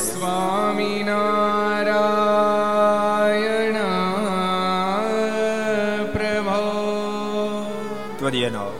સ્વામિનારાયણ પ્રભો ત્વદીય નો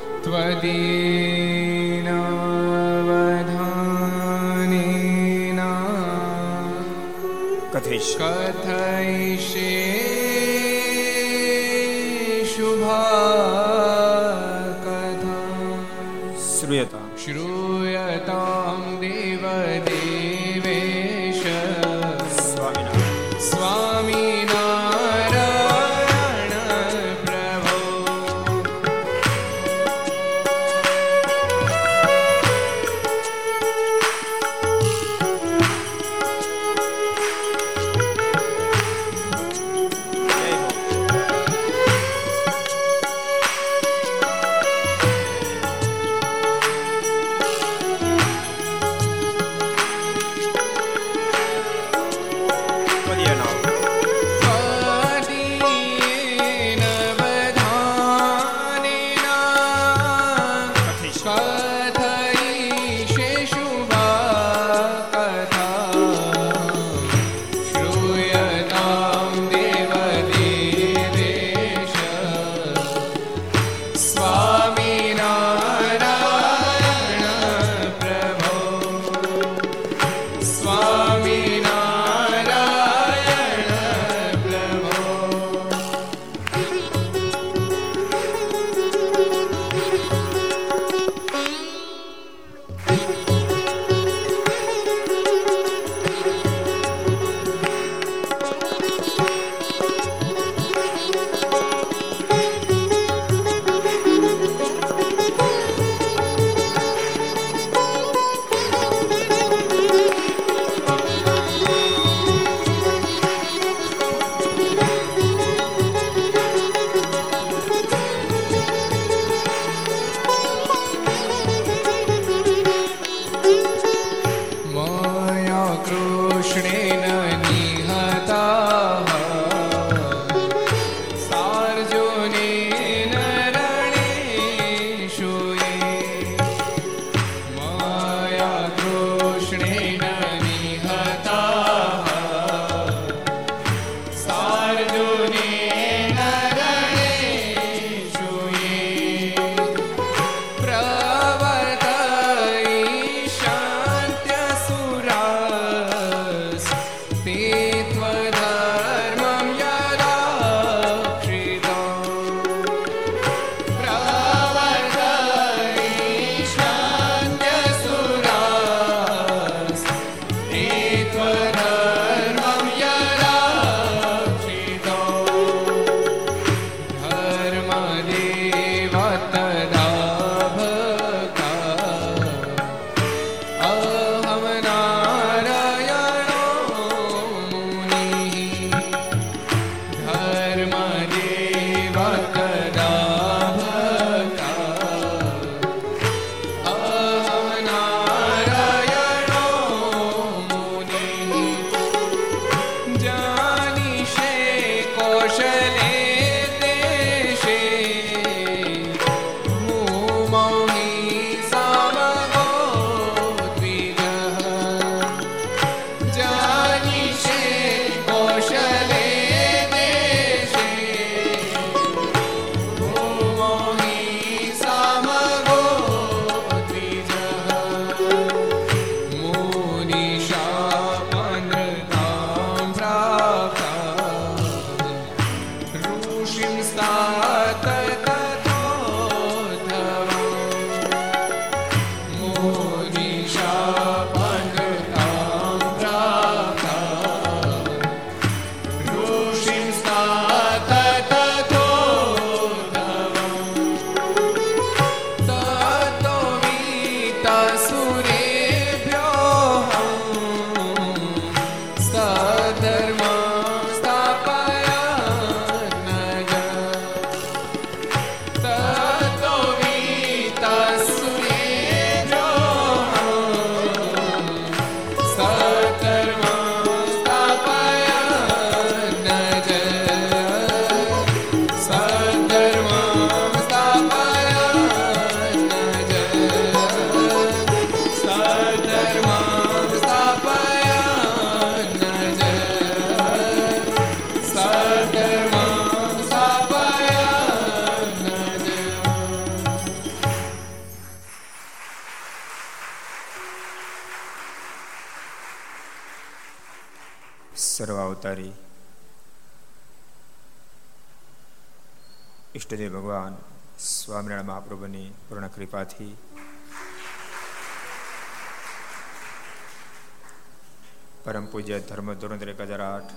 ધર્મ ધોરણ એક હજાર આઠ,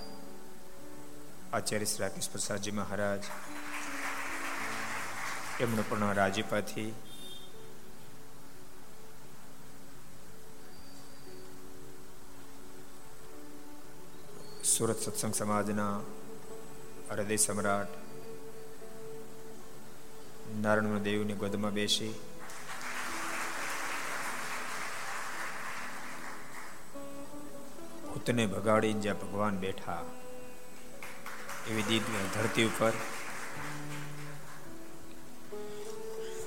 આચાર્ય શ્રી રાકેશ પ્રસાદજી મહારાજ, એમનું પૂર્ણ રાજીપાથી. સુરત સત્સંગ સમાજના હૃદય સમ્રાટ નારાયણ દેવની ગોદમાં બેસી ભૂતને ભગાડીને જ્યાં ભગવાન બેઠા. એવી દિવ્ય ધરતી ઉપર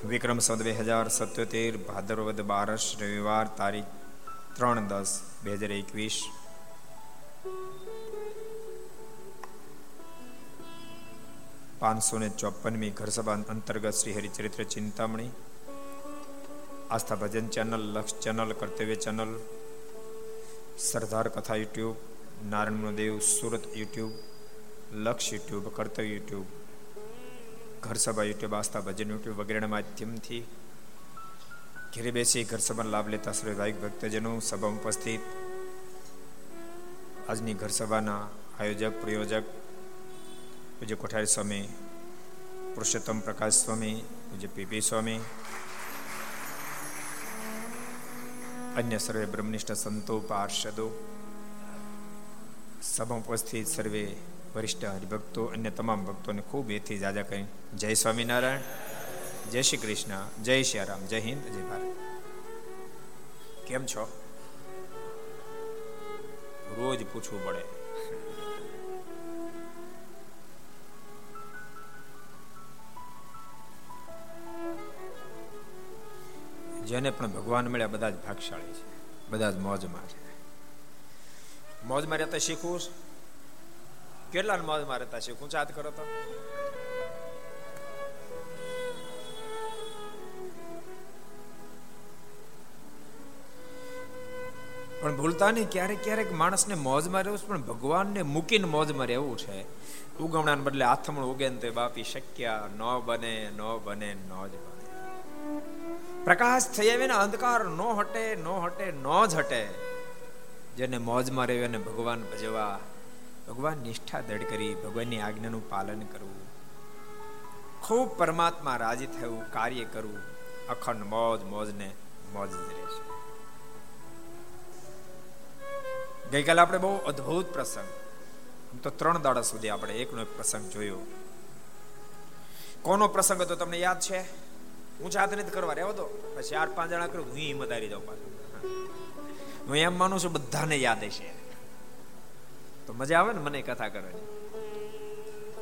વિક્રમ સંવત બે હજાર સત્યોતેર ભાદરવદ બારસ, રવિવાર તારીખ ત્રણ દસ બે હજાર એકવીસ. પાંચસો ને ચોપનમી ઘર સભા અંતર્ગત Shri Haricharitra Chintamani. Aastha Bhajan channel, Laksh channel, Kartavya channel Sardar Katha YouTube Narayan Dev Surat YouTube, Laksh YouTube, Kartavya YouTube, Gharsabha YouTube, Aastha Bhajan YouTube વગેરેના માધ્યમથી ઘેરે બેસી ઘરસભાનો લાભ લેતા સર્વે ભાવિક ભક્તજનો સભા ઉપસ્થિત. આજની ઘરસભાના આયોજક, પ્રયોજક પૂજ્ય કોઠારી સ્વામી પુરુષોત્તમ પ્રકાશ સ્વામી, પૂજ્ય પીપી સ્વામી અન્ય સર્વે બ્રહ્મનિષ્ઠ સંતો પાર્ષદો સભા ઉપસ્થિત સર્વે વરિષ્ઠ હરિભક્તો અન્ય તમામ ભક્તોને ખૂબ એથી જાજા કહી જય સ્વામિનારાયણ જય શ્રી કૃષ્ણ જય શ્રી રામ જય હિન્દ જય ભારત કેમ છો રોજ પૂછવું પડે જેને પણ ભગવાન મળ્યા, બધા જ ભાગશાળી છે. બધા જ મોજમાં છે. મોજમાં રહેતા શીખવું કેટલા મોજમાં રહેતા શીખવું? ચાત કરો તો. પણ ભૂલતા નહીં, ક્યારેક ક્યારેક માણસને મોજમાં રહેવું પણ ભગવાનને મૂકીને મોજમાં રહેવું છે. ઉગમણાને બદલે આથમણ ઉગે ને તે બાપી શક્ય ન બને ન બને, ન જ બને. પ્રકાશ થઈ આવે ને અંધકાર નો હટે નો હટે, નો જ હટે. જેને મોજમાં રહેવી એને ભગવાન ભજવા ભગવાન નિષ્ઠા દઢ કરી, ભગવાનની આજ્ઞાનું પાલન કરવું. ખૂબ પરમાત્મા રાજી થયું કાર્ય કરવું, અખંડ મોજ, મોજને મોજ જ રહેશે. ગઈકાલે આપણે બહુ અદ્ભુત પ્રસંગ તો ત્રણ દાડા સુધી આપણે એકનો એક પ્રસંગ જોયો. કોનો પ્રસંગ હતો તમને યાદ છે? હું ચાત નથી કરવા રહેવો તો પછી ચાર પાંચ જણા કરું, હું હિંમત જાઉં પાછું. હું એમ માનું છું, બધાને યાદ હશે. તો મજા આવે ને મને કથા કરવાની.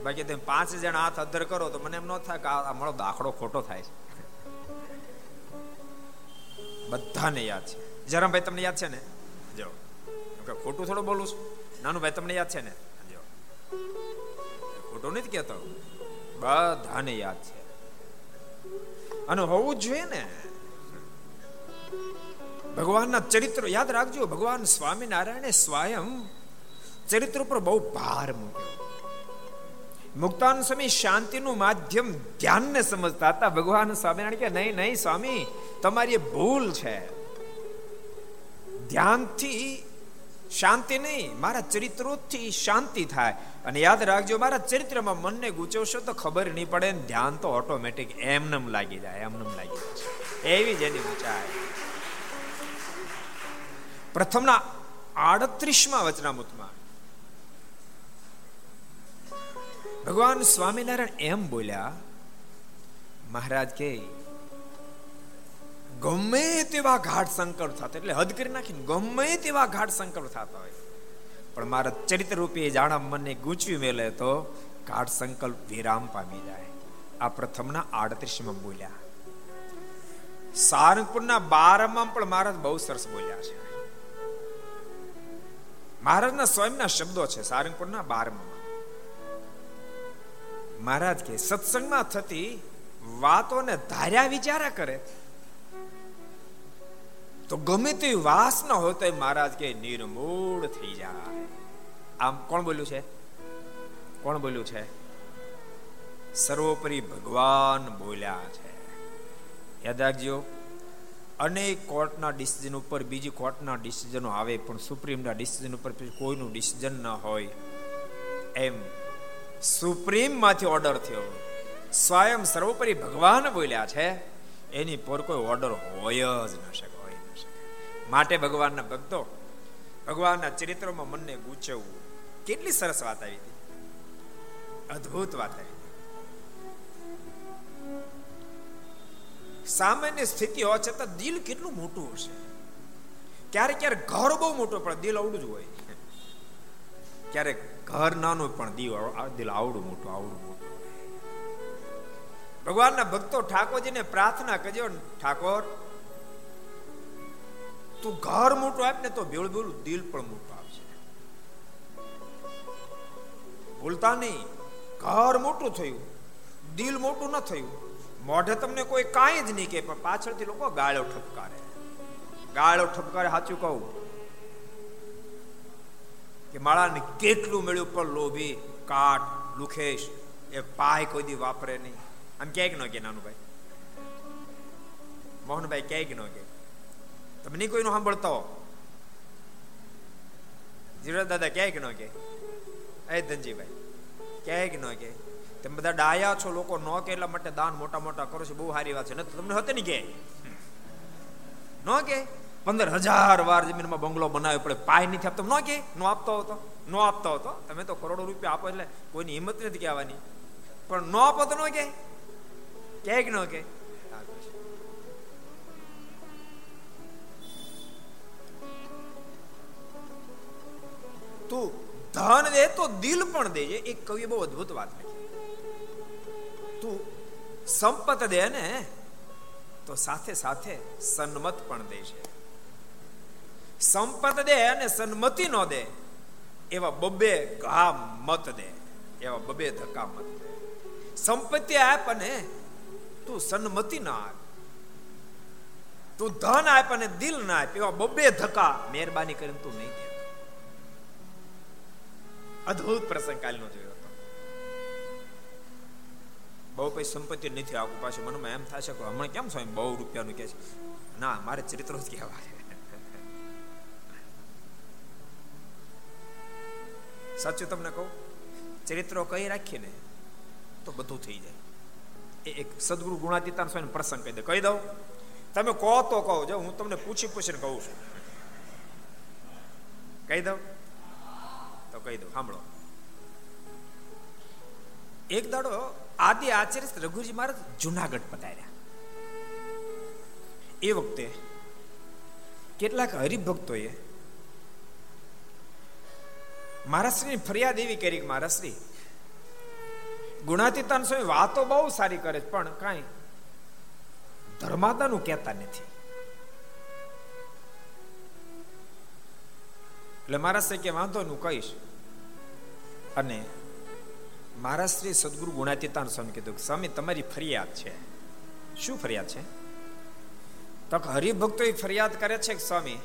બાકી તમે પાંચ જણા હાથ અધર કરો, તો મને એમ ન થાય કે આ મારો દાખલો ખોટો થાય છે. બધાને યાદ છે. જરામભાઈ તમને યાદ છે ને? જો. ખોટું થોડું બોલું છું. નાનું ભાઈ તમને યાદ છે ને? જો. ખોટું નથી કેતો બધાને યાદ છે. અને હોવું જ જોઈએ ને. ભગવાનના ચરિત્ર યાદ રાખજો. ભગવાન સ્વામિનારાયણે સ્વયં ચરિત્ર પર બહુ ભાર મૂક્યો. મુક્તાન સ્વામી શાંતિનું માધ્યમ ધ્યાનને સમજતા હતા. ભગવાન સ્વામિનારાયણ કે, નહીં નહીં, સ્વામી, તમારી ભૂલ છે. ધ્યાનથી શાંતિ નહીં. મારા ચરિત્રોથી શાંતિ થાય. અને યાદ રાખજો, મારા ચરિત્રમાં મનને ગૂંચવશો તો ખબર નહીં પડે ધ્યાન તો ઓટોમેટિક એમનેમ લાગી જાય, એમનેમ લાગી જાય. એવી જેની ઊંચાઈ. પ્રથમના આડત્રીસમાં વચનામૃતમાં. ભગવાન સ્વામિનારાયણ એમ બોલ્યા, મહારાજ કે ગમે તેવા ઘાટ સંકલ્પ થતા એટલે હદ કરી નાખીને ગમે તેવા ઘાટ સંકલ્પ થતા હોય. પણ મારા ચરિત્ર રૂપે જાણા મનને ગૂંચવી મેલે તો ઘાટ સંકલ્પ વિરામ પામી જાય. આ પ્રથમના આડત્રીસમાં બોલ્યા. સારંગપુરના બારમાં પણ મહારાજ બહુ સરસ બોલ્યા છે. મહારાજના સ્વયંના શબ્દો છે સારંગપુરના બારમાં મહારાજ કે, સત્સંગમાં થતી વાતોને ધાર્યા વિચારા કરે. તો ગમે તે વાસના હોય તો મહારાજ કે નિર્મૂળ થઈ જાય. આમ કોણ બોલ્યું છે? કોણ બોલ્યું છે? સર્વોપરી ભગવાન બોલ્યા છે. યાદ રાખજો, અનેક કોર્ટના ડિસિઝન ઉપર, બીજી કોર્ટના ડિસિઝનો આવે, પણ સુપ્રીમના ડિસિઝન ઉપર કોઈનું ડિસિઝન ન હોય. એમ સુપ્રીમમાંથી ઓર્ડર થયો. સ્વયં સર્વોપરી ભગવાન બોલ્યા છે. એની પર કોઈ ઓર્ડર હોય જ ન શકે. માટે ભગવાનના ભક્તો, ભગવાનના ચરિત્રોમાં મનને ગૂંચવવું. કેટલી સરસ વાત આવી હતી. અદ્ભુત વાત આવી સામાન્ય સ્થિતિ હોવા છતાં દિલ કેટલું મોટું હશે. ક્યારેક ક્યારેક ઘર બહુ મોટું, પણ દિલ આવડું જ હોય. ક્યારેક ઘર નાનું પણ દિલ આવડું મોટું આવડું મોટું. ભગવાનના ભક્તો ઠાકોરજીને પ્રાર્થના કરજો ઠાકોર તું ઘર મોટું આપ ને તો ભેળ ભેળું દિલ પણ મોટું આવશે ભૂલતા નહીં. ઘર મોટું થયું. દિલ મોટું ન થયું. મોઢે તમને કોઈ કાંઈ જ નહીં કે પણ પાછળથી લોકો ગાળો ઠપકારે. ગાળો ઠપકારે, સાચું કહું. કે માળાને કેટલું મળ્યું, પણ લોભી, કાટ, લુખેશ, એ પાય કોઈ દી વાપરે નહીં. આમ ક્યાંક ન કે નાનું ભાઈ મોહનભાઈ ક્યાંક ન કે તમે નહીં કોઈનું સાંભળતા જીરો દાદા ક્યાંય ન કે. એ ધનજીભાઈ, ક્યાંય ન કે. તમે બધા ડાયા છો, લોકો ન કે એટલા માટે દાન મોટા મોટા કરો છો, બહુ સારી વાત છે. ને તમને હતે નહીં કે. ન કે. પંદર હજાર વાર જમીનમાં બંગલો બનાવ્યો પડે પાય નથી આપતો ન કે. નો આપતો હતો નો આપતો હતો તમે તો કરોડો રૂપિયા આપો એટલે કોઈની હિંમત નથી કહેવાની. પણ નો આપો તો ન કે. ક્યાંક ન કે. તું ધન દે તો દિલ પણ દેજે. એક કવિએ બહુ અદ્ભુત વાત લખી તું સંપત દે ને, તો સાથે સાથે સન્મત પણ દેજે. સંપત દે અને સન્મતિ નો દે, એવા બબે ઘા મત દે, એવા બબે ધક્કા મત દે. સંપત્તિ આપ અને તું સન્મતિ ના આપ. તું ધન આપ અને દિલ ના આપ, એવા બબે ધક્કા મહેરબાની કરીને તું નહીં દે. અદ્ભુત પ્રસંગ કાલનો જોયો હતો. બહુ પછી સંપત્તિ નથી, આગુ પાછું મનમાં એમ થશે કે હમણાં કેમ સ્વામી બહુ રૂપિયાનું કે છે? ના, મારે ચરિત્ર જ કહેવાય. સાચું તમને કહું? ચરિત્રો કહી રાખીએ ને તો બધું થઈ જાય. એ એક સદગુરુ ગુણાતીતાન સ્વામી પ્રસંગ કહી દે. કહી દઉં, તમે કહો તો કહો. જો હું તમને પૂછી પૂછીને કહું છું. કહી દઉં કહી દઉં, સાંભળો. એક દાડો આદિ આચાર્ય રઘુજી મહારાજ જુનાગઢ પધાર્યા. એ વખતે કેટલાક હરિભક્તોએ મહારાષ્ટ્રની ફરિયાદ એવી કરી કે મહારાષ્ટ્રી ગુણાતીતાન સ્વામી વાતો બહુ સારી કરે છે, પણ કાંઈ ધર્માતાનું કહેતા નથી. એટલે મહારાષ્ટ્ર કે વાંધો નું કહીશ. અને મહારાષ્ટ્રી સદગુરુ ગુણાતીતાન સ્વામી કીધું સ્વામી, તમારી ફરિયાદ છે. શું ફરિયાદ છે? તો હરિભક્તો એ ફરિયાદ કરે છે કે, સ્વામી,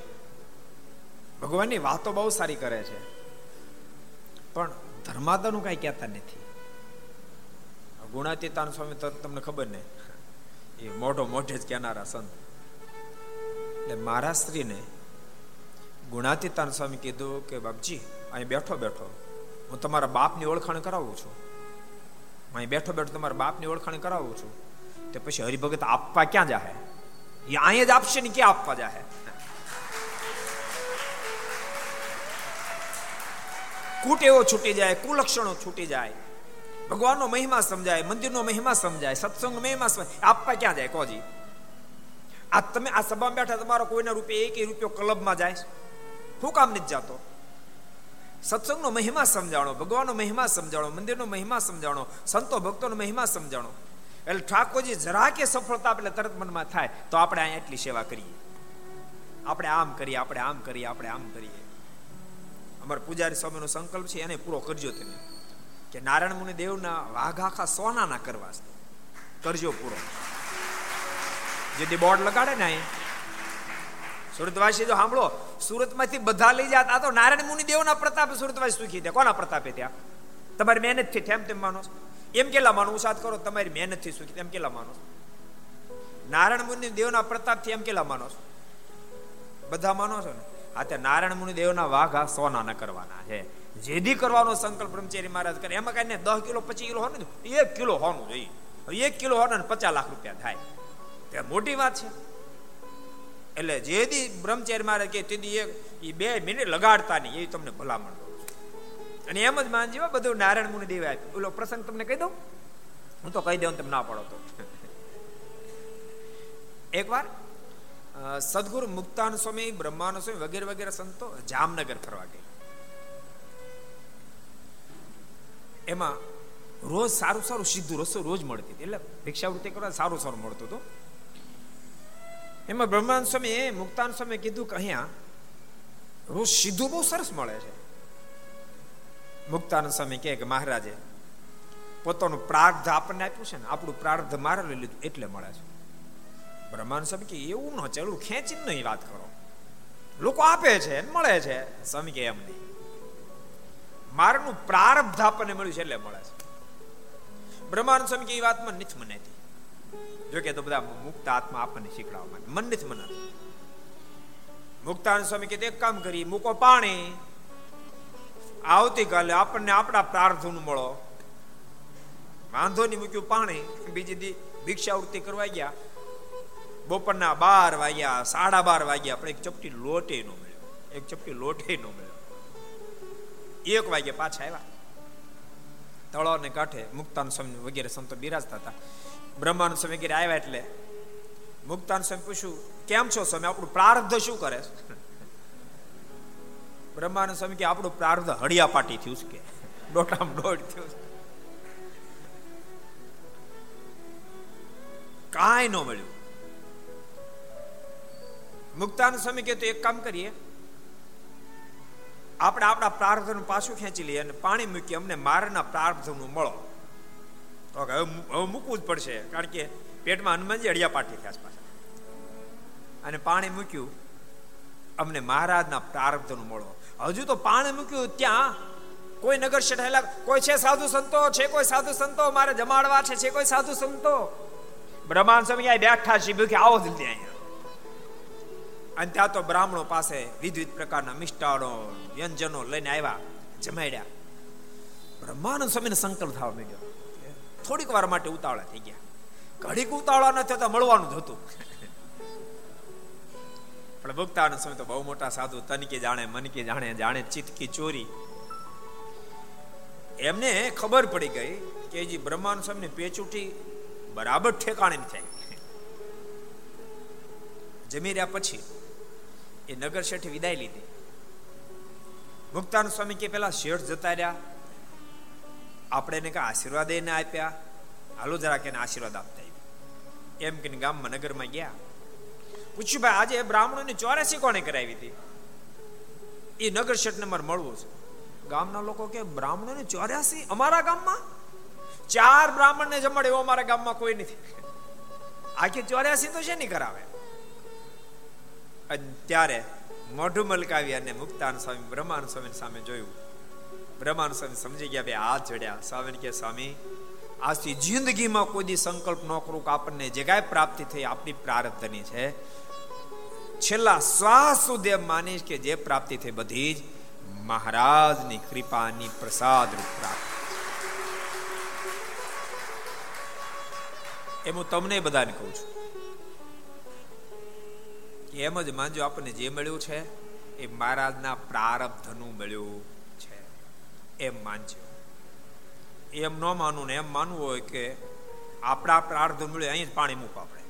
ભગવાનની વાતો બહુ સારી કરે છે, પણ ધર્માદાનું કાંઈ કહેતા નથી. ગુણાતીતાન સ્વામી તો તમને ખબર ને, એ મોઢો મોઢે જ કહેનારા સંત. એટલે મારા શ્રીને ગુણાતીતાન સ્વામી કીધું કે, બાપજી, અહીં બેઠો બેઠો. હું તમારા બાપની ઓળખાણ કરાવું છું. અહીં બેઠો બેઠો તમારા બાપની ઓળખાણ કરાવું છું. તે પછી હરિભગત આપવા ક્યાં જાહે? એ અહીંયા જ આપશે ને ક્યાં આપવા જાહે? કૂટ એવો છૂટી જાય, કુલક્ષણો છૂટી જાય. ભગવાનનો મહિમા સમજાય, મંદિરનો મહિમા સમજાય સત્સંગ મહિમા સમજાય. આપવા ક્યાં જાય? કોજી આ તમે આ સભામાં બેઠા, તમારો કોઈના રૂપિયા એક રૂપિયો ક્લબમાં જાય. શું કામ નથી જતો. સત્સંગનો મહિમા સમજાણો, ભગવાનનો મહિમા સમજાણો, મંદિરનો મહિમા સમજાણો, સંતો ભક્તોનો મહિમા સમજાણો. એટલે ઠાકોરજી જરા કે સફળતા આપણે તરત મનમાં થાય, તો આપણે અહીંયા એટલી સેવા કરીએ. આપણે આમ કરીએ, આપણે આમ કરીએ, આપણે આમ કરીએ. અમારા પૂજારી સ્વામીનો સંકલ્પ છે, એને પૂરો કરજો તમે. કે નારાયણ મુનિ દેવના વાઘ આખા સોનાના કરવા કરજો પૂરો. જે બોર્ડ લગાડે ને અહીં સુરતવાસી જો સાંભળો, સુરતમાંથી બધા લઈ જાત. આ તો નારાયણ મુનિ દેવના પ્રતાપે સુરતવાસી સુખી થયા. કોના પ્રતાપે ત્યાં તમારી મહેનતથી ઠેમ તેમ માનો એમ કેટલા માનો? ઉસાદ કરો, તમારી મહેનતથી સુખી એમ કેટલા માનો નારાયણ મુનિ દેવના પ્રતાપથી એમ કેટલા માનો બધા માનો છો ને? આ તે નારાયણ મુનિ દેવના વાઘા સોના ન કરવાના છે. જેદી કરવાનો સંકલ્પ બ્રહ્મચારી મહારાજ કરે. એમાં કઈ દસ કિલો, પચીસ કિલો હોય ને એક કિલો હોનું જોઈએ. એક કિલો હોને પચાસ લાખ રૂપિયા થાય. તે મોટી વાત છે. એટલે જે દી બ્રહ્મચારી મારે કે એક એ બે મિનિટ લગાડતા નહીં એ તમને ભલામણ કરું અને એમ જ માનજી બધું નારાયણ મુનિ દેવ આપ્યું. ઓલો પ્રસંગ તમને કહી દઉં? હું તો કહી દઉં તમે ના પડો તો. એકવાર સદગુરુ મુક્તાન સ્વામી બ્રહ્માન સ્વામી વગેરે વગેરે સંતો જામનગર ફરવા ગયા એમાં રોજ સારું સારું સીધું રસો રોજ મળતી હતી. એટલે ભિક્ષાવૃત્તિ કરવા સારું સારું મળતું હતું. એમાં બ્રહ્માંડ સ્વામી મુક્તાન સ્વામી કીધું કે અહીંયા રોજ સીધું બહુ સરસ મળે છે. મુક્તાન સ્વામી કહે કે મહારાજે, પોતાનું પ્રાર્થ આપણને આપ્યું છે ને, આપણું પ્રાર્થ મારે લીધું, એટલે મળે છે. બ્રહ્માંડ સ્વામી કે એવું ન ચાલુ, ખેંચીને નહીં વાત કરો. લોકો આપે છે મળે છે. સ્વામી કે એમ નહીં. મારનું પ્રારબ્ધ આપણને મળ્યું છે, એટલે મળે છે. બ્રહ્માનંદ સ્વામી કે એ વાતમાં નથી મનાતી જો કે તો બધા મુક્ત આત્મા આપણને શીખડાવવા માટે. મન નથી મનાતું. મુક્તાન સ્વામી કીધું એક કામ કરી, મૂકો પાણી. આવતીકાલે આપણને આપણા પ્રાર્થનું મળો. વાંધો નહીં, મૂક્યું પાણી. બીજી દી ભિક્ષાવૃત્તિ કરવા ગયા. બપોરના બાર વાગ્યા, સાડા બાર વાગ્યા, પણ એક ચપટી લોટે નો મળ્યો. એક ચપટી લોટે નો મળ્યો. એક વાગે પાછા આવ્યા. તળાવને કાંઠે મુક્તાન સ્વામી વગેરે સંતો બિરાજતા હતા. બ્રહ્માનંદ સ્વામી ઘેર આવ્યા એટલે મુક્તાન સ્વામી પૂછ્યું, કેમ છો સ્વામી? આપણું પ્રારબ્ધ શું કરે બ્રહ્માનંદ સ્વામી કે, આપણું પ્રારબ્ધ હળિયા પાટી થયું કે. ડોટામ ડોટ થયું કાંઈ ન મળ્યું. મુક્તાન સ્વામી કે, તો એક કામ કરીએ. આપણે આપણા પ્રાર્થનું પાછું ખેંચી લઈએ અને પાણી મૂકીએ, અમને મારના પ્રાર્થનું મળો. તો હવે હવે મૂકવું જ પડશે, કારણ કે પેટમાં હનુમાનજી અડિયા પાટી થયા પાછા. અને પાણી મૂક્યું, અમને મહારાજના પ્રારબ્ધનો મળો. હજુ તો પાણી મૂક્યું ત્યાં, કોઈ નગર શેઠેલા કોઈ છે સાધુ સંતો, છે કોઈ સાધુ સંતો, મારે જમાડવા છે છે કોઈ સાધુ સંતો? બ્રહ્માન સ્વામી બેઠા છે કે આવો જલ્દી અહીંયા. અને ત્યાં તો બ્રાહ્મણો પાસે વિવિધ પ્રકારના મિષ્ટાનો, વ્યંજનો લઈને આવ્યા, જમાડ્યા. બ્રહ્માનંદ સ્વામીને સંકલ્પ થવા માંડ્યો. થોડીક વાર માટે ઉતાવળા થઈ ગયા. ઘડીક ઉતાવળા ન થતા મળવાનું જ હતું. પણ ભક્તાનંદ સ્વામી તો બહુ મોટા સાધુ તનકે જાણે મનકે જાણે જાણે ચિતકી ચોરી. એમને ખબર પડી ગઈ કે જે બ્રહ્માનંદ સ્વામી પેચુટી બરાબર ઠેકાણે થાય. જમી રહ્યા પછી એ નગર શેઠે વિદાય લીધી. મુક્તાન સ્વામી કે પેલા શેઠ જતા રહ્યા. આપણે એને કઈ આશીર્વાદ એને આપ્યા? હાલો જરા કે આશીર્વાદ આપતા એમ કે ગામમાં નગરમાં ગયા. પૂછ્યું, ભાઈ, આજે બ્રાહ્મણોની ચોરાસી કોણે કરાવી હતી? એ નગર શેઠને મારે મળવું છે. ગામના લોકો કે, બ્રાહ્મણોને ચોર્યાસી અમારા ગામમાં? ચાર બ્રાહ્મણને જમાડે એવો અમારા ગામમાં કોઈ નથી. આખી ચોર્યાસી તો છે નહીં કરાવે? અને ત્યારે મોઢું મલકાવી અને મુક્તાન સ્વામી બ્રહ્માન સ્વામી સામે જોયું. બ્રહ્માન સ્વામી સમજી ગયા બે હાથ જોડ્યા. સ્વામી કે સ્વામી, આજથી જિંદગીમાં કોઈ દી સંકલ્પ ન કરું કે આપણને જે કાંઈ પ્રાપ્તિ થઈ આપણી પ્રારબ્ધની છે. છેલ્લા શ્વાસ સુધી માનીશ કે જે પ્રાપ્તિ થઈ બધી જ મહારાજની કૃપાની પ્રસાદ રૂપ પ્રાપ્ત. એમ હું તમને બધાને કહું છું એમ જ માનજો આપણને જે મળ્યું છે એ મહારાજના પ્રારબ્ધનું મળ્યું. એમ માનજો. એમ ન માનવું ને એમ માનવું હોય કે આપણા પ્રાર્થ મળે અહીં જ પાણી મૂકો આપણે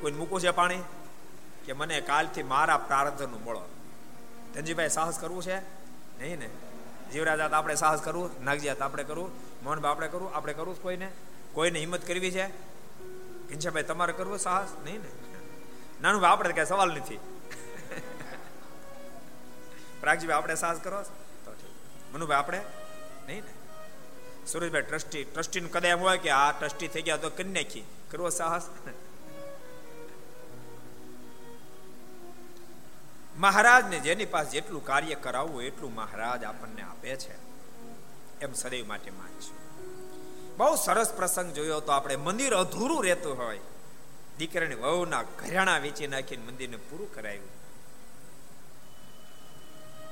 કોઈ મૂકવું છે પાણી? કે મને કાલથી મારા પ્રાર્થનું મળો ધનજીભાઈ સાહસ કરવું છે? નહીં ને? જીવરાજાત આપણે સાહસ કરવું નાગજીયાત આપણે કરવું, મોહનભાઈ આપણે કરવું આપણે કરવું કોઈને? કોઈને હિંમત કરવી છે? ઘનશ્યાભાઈ તમારે કરવું સાહસ? નહીં ને? નાનું ભાઈ, આપણે કઈ સવાલ નથી. પ્રાગજીભાઈ, આપણે સાહસ કરો? તો મનુભાઈ, આપણે નહીં ને? સુરેશભાઈ ટ્રસ્ટી, ટ્રસ્ટીનું કદાચ હોય કે આ ટ્રસ્ટી થઈ ગયા તો કરી નાખી કરવો સાહસ? મહારાજને જેની પાસે જેટલું કાર્ય કરાવવું એટલું મહારાજ આપણને આપે છે. એમ સદૈવ માટે માનશું બહુ સરસ પ્રસંગ જોયો તો આપણે મંદિર અધૂરું રહેતું હોય. દીકરાને વહુના ઘરેણા વેચી નાખીને મંદિરને પૂરું કરાવ્યું.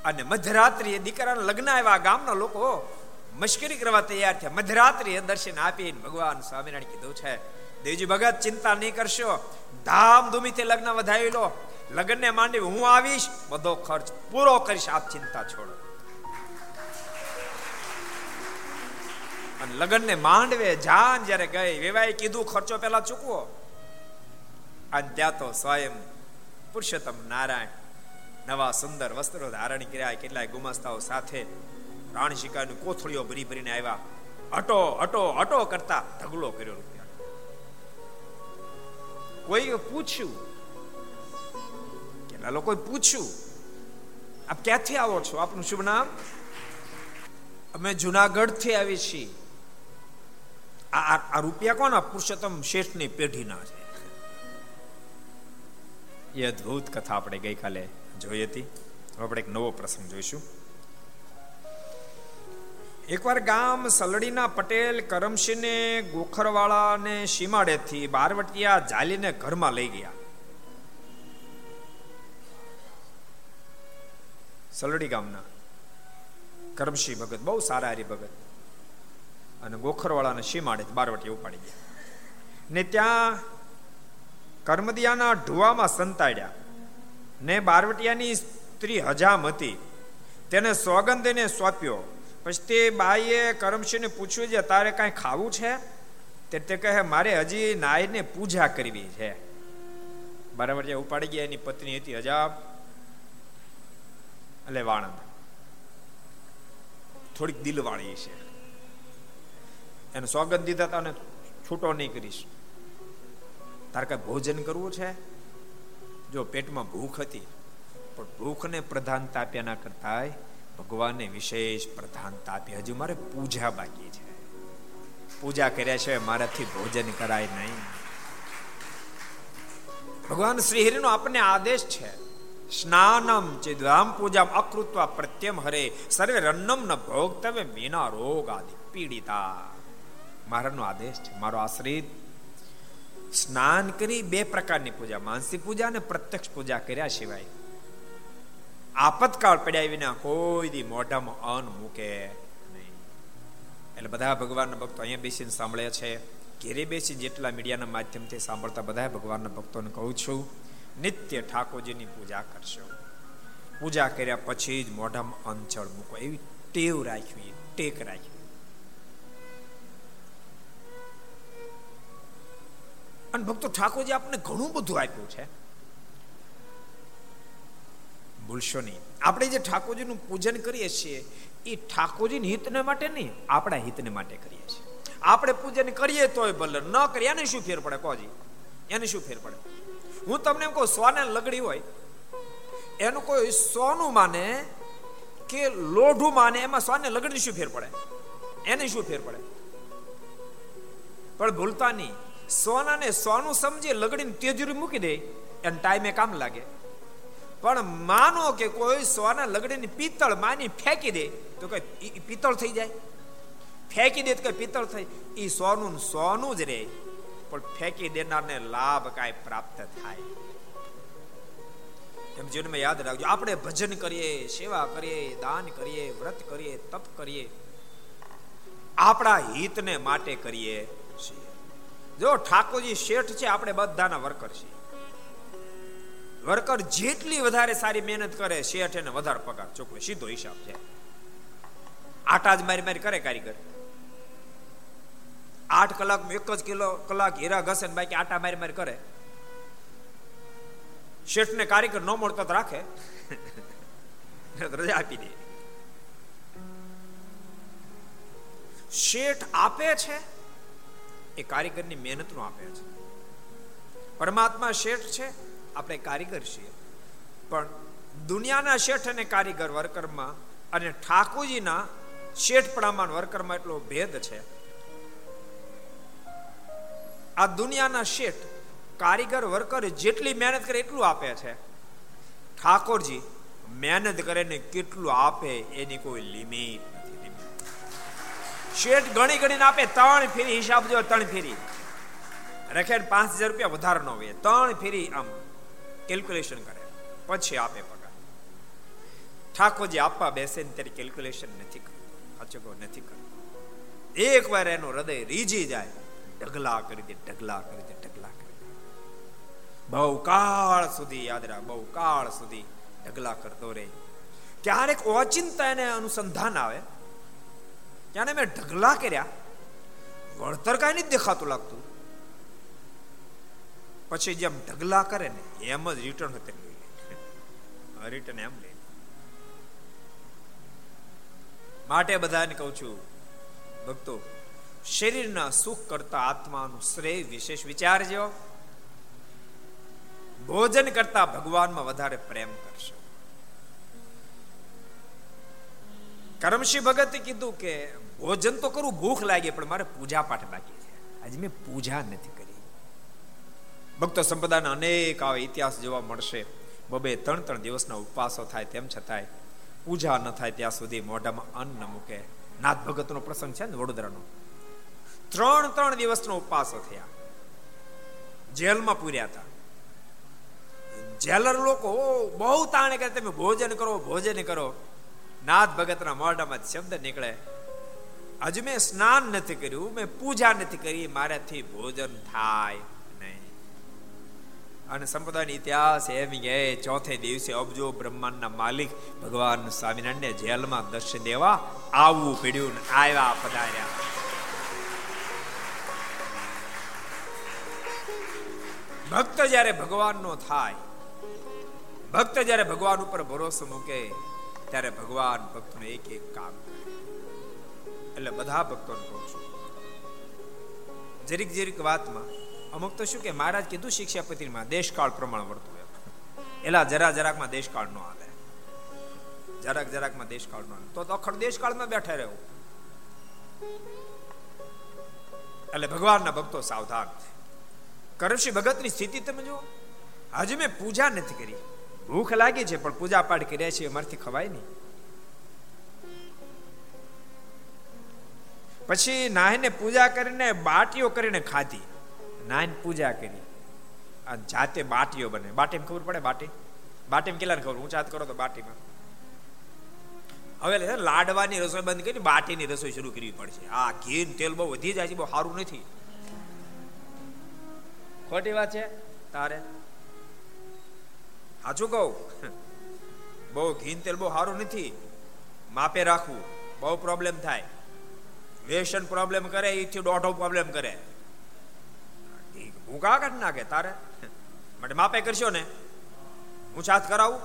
અને મધરાત્રિએ દીકરાના લગ્ન આવ્યા, ગામના લોકો મશ્કરી કરવા તૈયાર થયા. મધરાત્રિએ દર્શન આપીને ભગવાન સ્વામિનારાયણ કીધું છે, દેવજી ભગત, ચિંતા નહીં કરશો. ધામધૂમીથી લગ્ન વધાવી લો. લગ્નને માંડી હું આવીશ, બધો ખર્ચ પૂરો કરીશ. આપ ચિંતા છોડો. અને લગ્નને માંડવે જાન જ્યારે ગઈ વેવાય કીધું, ખર્ચો પેલા ચૂકવો. અને ત્યાં તો સ્વયં પુરુષોત્તમ નારાયણ નવા સુંદર વસ્ત્રો ધારણ કર્યા. કેટલાય ગુમાસ્તાઓ સાથે રાણી શિકારની કોથળીઓ ભરી ભરીને આવ્યા. હટો હટો હટો કરતા ઢગલો કર્યો કોઈ પૂછ્યું? કેટલા લોકોએ પૂછ્યું? આપ ક્યાંથી આવો છો? આપનું શુભ નામ? અમે જુનાગઢથી આવી છીએ. આ રૂપિયા કોના? પુરુષોત્તમ શેઠની પેઢીના છે. એ અદભુત કથા આપણે ગઈકાલે જોઈ હતી. આપણે એક નવો પ્રસંગ જોઈશું. એકવાર ગામ સલડીના પટેલ કરમસિંહને ગોખરવાળાને સીમાડેથી બારવટિયા જાલીને ઘરમાં લઈ ગયા. સલડી ગામના કરમસિંહ ભગત, બહુ સારા ભગત અને ગોખરવાળાને સીમાડે બારવટી ઉપાડી ગયા. ને ત્યાં કર્મદિયાના ઢુવામાં સંતાડ્યા. ને બારવટિયાની સ્ત્રી હજામ હતી તેને સોગંદ એને સોંપ્યો. પછી તે બાઈએ કરમસિંહને પૂછ્યું છે, તારે કાંઈ ખાવું છે? તે તે કહે, મારે હજી નાયને પૂજા કરવી છે. બરાબર જે ઉપાડી ગયા, એની પત્ની હતી અજાબ. એટલે વાણંદ. થોડીક દિલવાળી છે. એને સોગંદ દીધા તને છૂટો નહીં કરીશ. તારે કઈ ભોજન કરવું છે? જો પેટમાં ભૂખ હતી, પણ ભૂખને પ્રધાનતા આપ્યા ના કરતા ભગવાનને વિશેષ પ્રધાનતા આપી હજુ મારે પૂજા બાકી છે. પૂજા કર્યા છે મારાથી ભોજન કરાય નહીં. ભગવાન શ્રી હરિનો આપણને આદેશ છે. સ્નાનમ ચિદ્વામ પૂજામ અકૃત્વા પ્રત્યમ હરે. સર્વે રન્નમ ન ભોગતવે મીના રોગ આદિ પીડિતા. મારાનો આદેશ છે. મારો આશ્રિત, સ્નાન કરી બે પ્રકારની પૂજા. માનસિક પૂજા અને પ્રત્યક્ષ પૂજા કર્યા સિવાય આપતકાળ પડ્યા વિના કોઈ દી મોઢામાં અન્ન મૂકે નહીં. એટલે બધા ભગવાનના ભક્તો અહીંયા બેસીને સાંભળે છે. ઘેરે બેસી જેટલા મીડિયાના માધ્યમથી સાંભળતા બધા ભગવાનના ભક્તોને કહું છું, નિત્ય ઠાકોરજીની પૂજા કરશો. પૂજા કર્યા પછી જ મોઢામાં અંચળ મૂકો. એવી ટેવ રાખવી ટેક રાખવી. અને ભક્તો ઠાકોરજી આપણને ઘણું બધું આપ્યું છે. ભૂલશો નહીં. આપણે જે ઠાકોરજીનું પૂજન કરીએ છીએ, એ ઠાકોરજીના હિતને માટે નહીં, આપણા હિતને માટે કરીએ છીએ. આપણે પૂજન કરીએ તોય ભલે, ન કરીએ, એને શું ફેર પડે? કોજી એને શું ફેર પડે? હું તમને કહું, સોને લગડી હોય, એનું કોઈ સોનું માને કે લોઢું માને, એમાં સોને લગડી શું ફેર પડે? એને શું ફેર પડે? પણ ભૂલતા નહીં. સોનાને સોનું સમજી લગડીને તેજરી મૂકી દે, એને ટાઈમે કામ લાગે. પણ માનો કે કોઈ સોના લગડીની પિત્તળ માની ફેંકી દે, તો કઈ પિત્તળ થઈ જાય? ફેંકી દે તો કઈ પિત્તળ થઈ? એ સોનું સોનું જ રહે. પણ ફેંકી દેનારને લાભ કાંઈ પ્રાપ્ત થાય. એમ જીવનમાં યાદ રાખજો, આપણે ભજન કરીએ, સેવા કરીએ, દાન કરીએ, વ્રત કરીએ, તપ કરીએ. આપણા હિતને માટે કરીએ છીએ. જો ઠાકોરજી શેઠ છે, આપણે બધાના વર્કર છીએ. વર્કર જેટલી વધારે સારી મહેનત કરે, શેઠ એને વધારે પગાર. ચોખ્ખો સીધો હિસાબ છે. આટા જ મારી મારી કરે કારીગર. આઠ કલાકમાં એક જ કિલો કલાક હીરા ઘસે બાકી આટા મારી મારી કરે. શેઠને કારીગર ન મળતો રાખે. રજા આપી દે. શેઠ આપે છે, એ કારીગરની મહેનતનું આપે છે. પરમાત્મા શેઠ છે આપણે કારીગર છીએ. પણ દુનિયાના શેઠ અને કારીગર વર્કરમાં અને ઠાકોરજીના શેઠપણામાં વર્કરમાં એટલો ભેદ છે. આ દુનિયાના શેઠ કારીગર વર્કર જેટલી મહેનત કરે એટલું આપે છે. ઠાકોરજી મહેનત કરે ને કેટલું આપે એની કોઈ લિમિટ નથી શેઠ ગણી ગણીને આપે ત્રણ ફેરી, હિસાબ જો ત્રણ ફેરી. રખેડ પાંચ હજાર રૂપિયા વધારે નો હોય ત્રણ ફેરી આમ. કેલ્ક્યુલેશન કરે. પછી આપે પગાર. ઠાકોરજી આપવા બેસે ને ત્યારે કેલ્ક્યુલેશન નથી કરતું. સાચો નથી કરતું. એક વાર એનું હૃદય રીજી જાય, ઢગલા કરી દે, ઢગલા કરી દે, ઢગલા કરી દે. બહુ કાળ સુધી, યાદ રાખ, બહુ કાળ સુધી ઢગલા કરતો રહે. ક્યારેક ઓચિંતા એને અનુસંધાન આવે. ત્યારે મેં ઢગલા કર્યા. વળતર કાંઈ નથી દેખાતું લાગતું. પછી જેમ ઢગલા કરે ને, એમ જ રિટર્ન રિટર્ન એમ લે. માટે બધાને કહું છું, ભક્તો, શરીરના સુખ કરતા આત્માનું શ્રેય વિશેષ વિચારજો ભોજન કરતા ભગવાનમાં વધારે પ્રેમ કરશો. કરમશી ભગતે કીધું કે, ભોજન તો કરવું ભૂખ લાગે, પણ મારે પૂજા પાઠ બાકી છે. આજે મેં પૂજા નથી કરી. ભક્તો સંપદાના અનેક આવા ઇતિહાસ જોવા મળશે. બબે ત્રણ ત્રણ દિવસના ઉપવાસો થાય તેમ છતાંય પૂજા ન થાય ત્યાં સુધી મોઢામાં અન્ન ન મૂકે. નાથ ભગતનો પ્રસંગ છે ને વડોદરાનો. ત્રણ ત્રણ દિવસનો ઉપવાસો થયા. જેલમાં પૂર્યા હતા. જેલર લોકો બહુ તાણે કે તમે ભોજન કરો ભોજન કરો. નાથ ભગતના મોઢામાં શબ્દ નીકળે. હજુ મેં સ્નાન નથી કર્યું, મેં પૂજા નથી કરી, મારાથી ભોજન થાય. અને સંપ્રદાયનો ઇતિહાસ એમ કે ચોથે દિવસે અબજો બ્રહ્માંડના માલિક ભગવાન સ્વામિનારાયણને જેલમાં દર્શન દેવા આવવું પડ્યું આવ્યા પધાર્યા. ભક્ત જ્યારે ભગવાનનો થાય, ભક્ત જ્યારે ભગવાન ઉપર ભરોસો મૂકે, ત્યારે ભગવાન ભક્તનું એક એક કામ એટલે બધા ભક્તોને કહું છું, જરીક જરીક વાતમાં અમુક તો શું કે મહારાજ કીધું શિક્ષાપતિમાં દેશકાળ પ્રમાણ વર્તવું એલા જરા જરાકમાં દેશકાળ નો હાલે જરાક જરાકમાં દેશકાળનો તો તો અખંડ દેશકાળમાં બેઠા રહેવું એટલે ભગવાનના ભક્તો સાવધાન. કરમશી ભગતની સ્થિતિ તમે જુઓ. હજુ મેં પૂજા નથી કરી. ભૂખ લાગી છે, પણ પૂજા પાઠ કર્યા છે અમારથી ખવાય નહીં. પછી નાહીને પૂજા કરીને બાટીઓ કરીને ખાધી. નાહીને પૂજા કરી. અને જાતે બાટીઓ બને. બાટી ખબર પડે બાટી? બાટી કેટલા ખબર? હું ઊંચાત કરો તો બાટીમાં. હવે લાડવાની રસોઈ બંધ કરી બાટીની રસોઈ શરૂ કરવી પડશે. આ ઘી તેલ બહુ વધી જાય છે, બહુ સારું નથી. ખોટી વાત છે? તારે? સાચું કહું? બહુ ઘી તેલ બહુ સારું નથી. માપે રાખવું. બહુ પ્રોબ્લેમ થાય. વેસન પ્રોબ્લેમ કરે એથી દોઢો પ્રોબ્લેમ કરે. ભૂકા કાઢ નાખે તારે. માટે માપે કરશો ને. હું છાત કરાવું?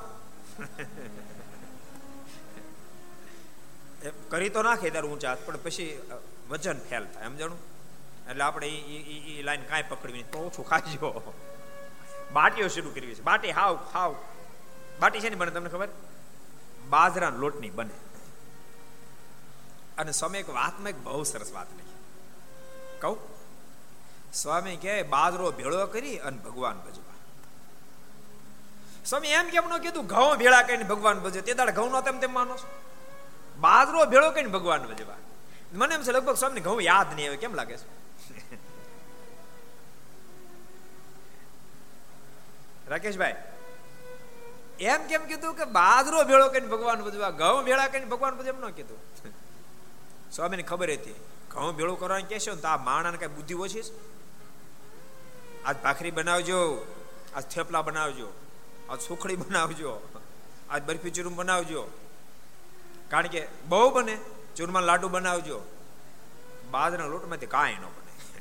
કરી તો નાખે ત્યારે ઊંચા પણ પછી વજન ફેલ થાય, એમ જાણું? એટલે આપણે એ લાઈન કાંઈ પકડવી તો ઓછું ખાજો. બાટીઓ શરૂ કરવી છે. બાટી હાવ હાવ. બાટી છે ને બને તમને ખબર? બાજરા લોટની બને. અને સમય એક વાતમાં એક બહુ સરસ વાત લખી. કહું? સ્વામી કહે, બાજરો ભેળો કરી અને ભગવાન ભજવા. સ્વામી એમ કેમ ન કીધું, ઘઉં ભેળા કરીને ભગવાન ભજે તે દાડ ઘઉં નો તેમ તેમ માનો બાજરો ભેળો કરીને ભગવાન ભજવા. મને એમ છે, લગભગ સ્વામી ઘઉં યાદ નહીં આવે, કેમ લાગે છે? રાકેશભાઈ, એમ કેમ કીધું કે બાજરો ભેળો કરીને ભગવાન ભજવા, ઘઉં ભેળા કરીને ભગવાન ભજે એમ ન કીધું? સ્વામીને ખબર હતી, ઘઉં ભેળું કરવાની કહેશો ને તો આ માણાને કઈ બુદ્ધિ ઓછી છે? આજ ભાખરી બનાવજો, આજ થેપલા બનાવજો, આજ સુખડી બનાવજો, આજ બરફી ચૂરમ બનાવજો. કારણ કે બહુ બને ચૂરમા લાડુ બનાવજો. બાજરા લોટમાંથી કાંઈ ન બને.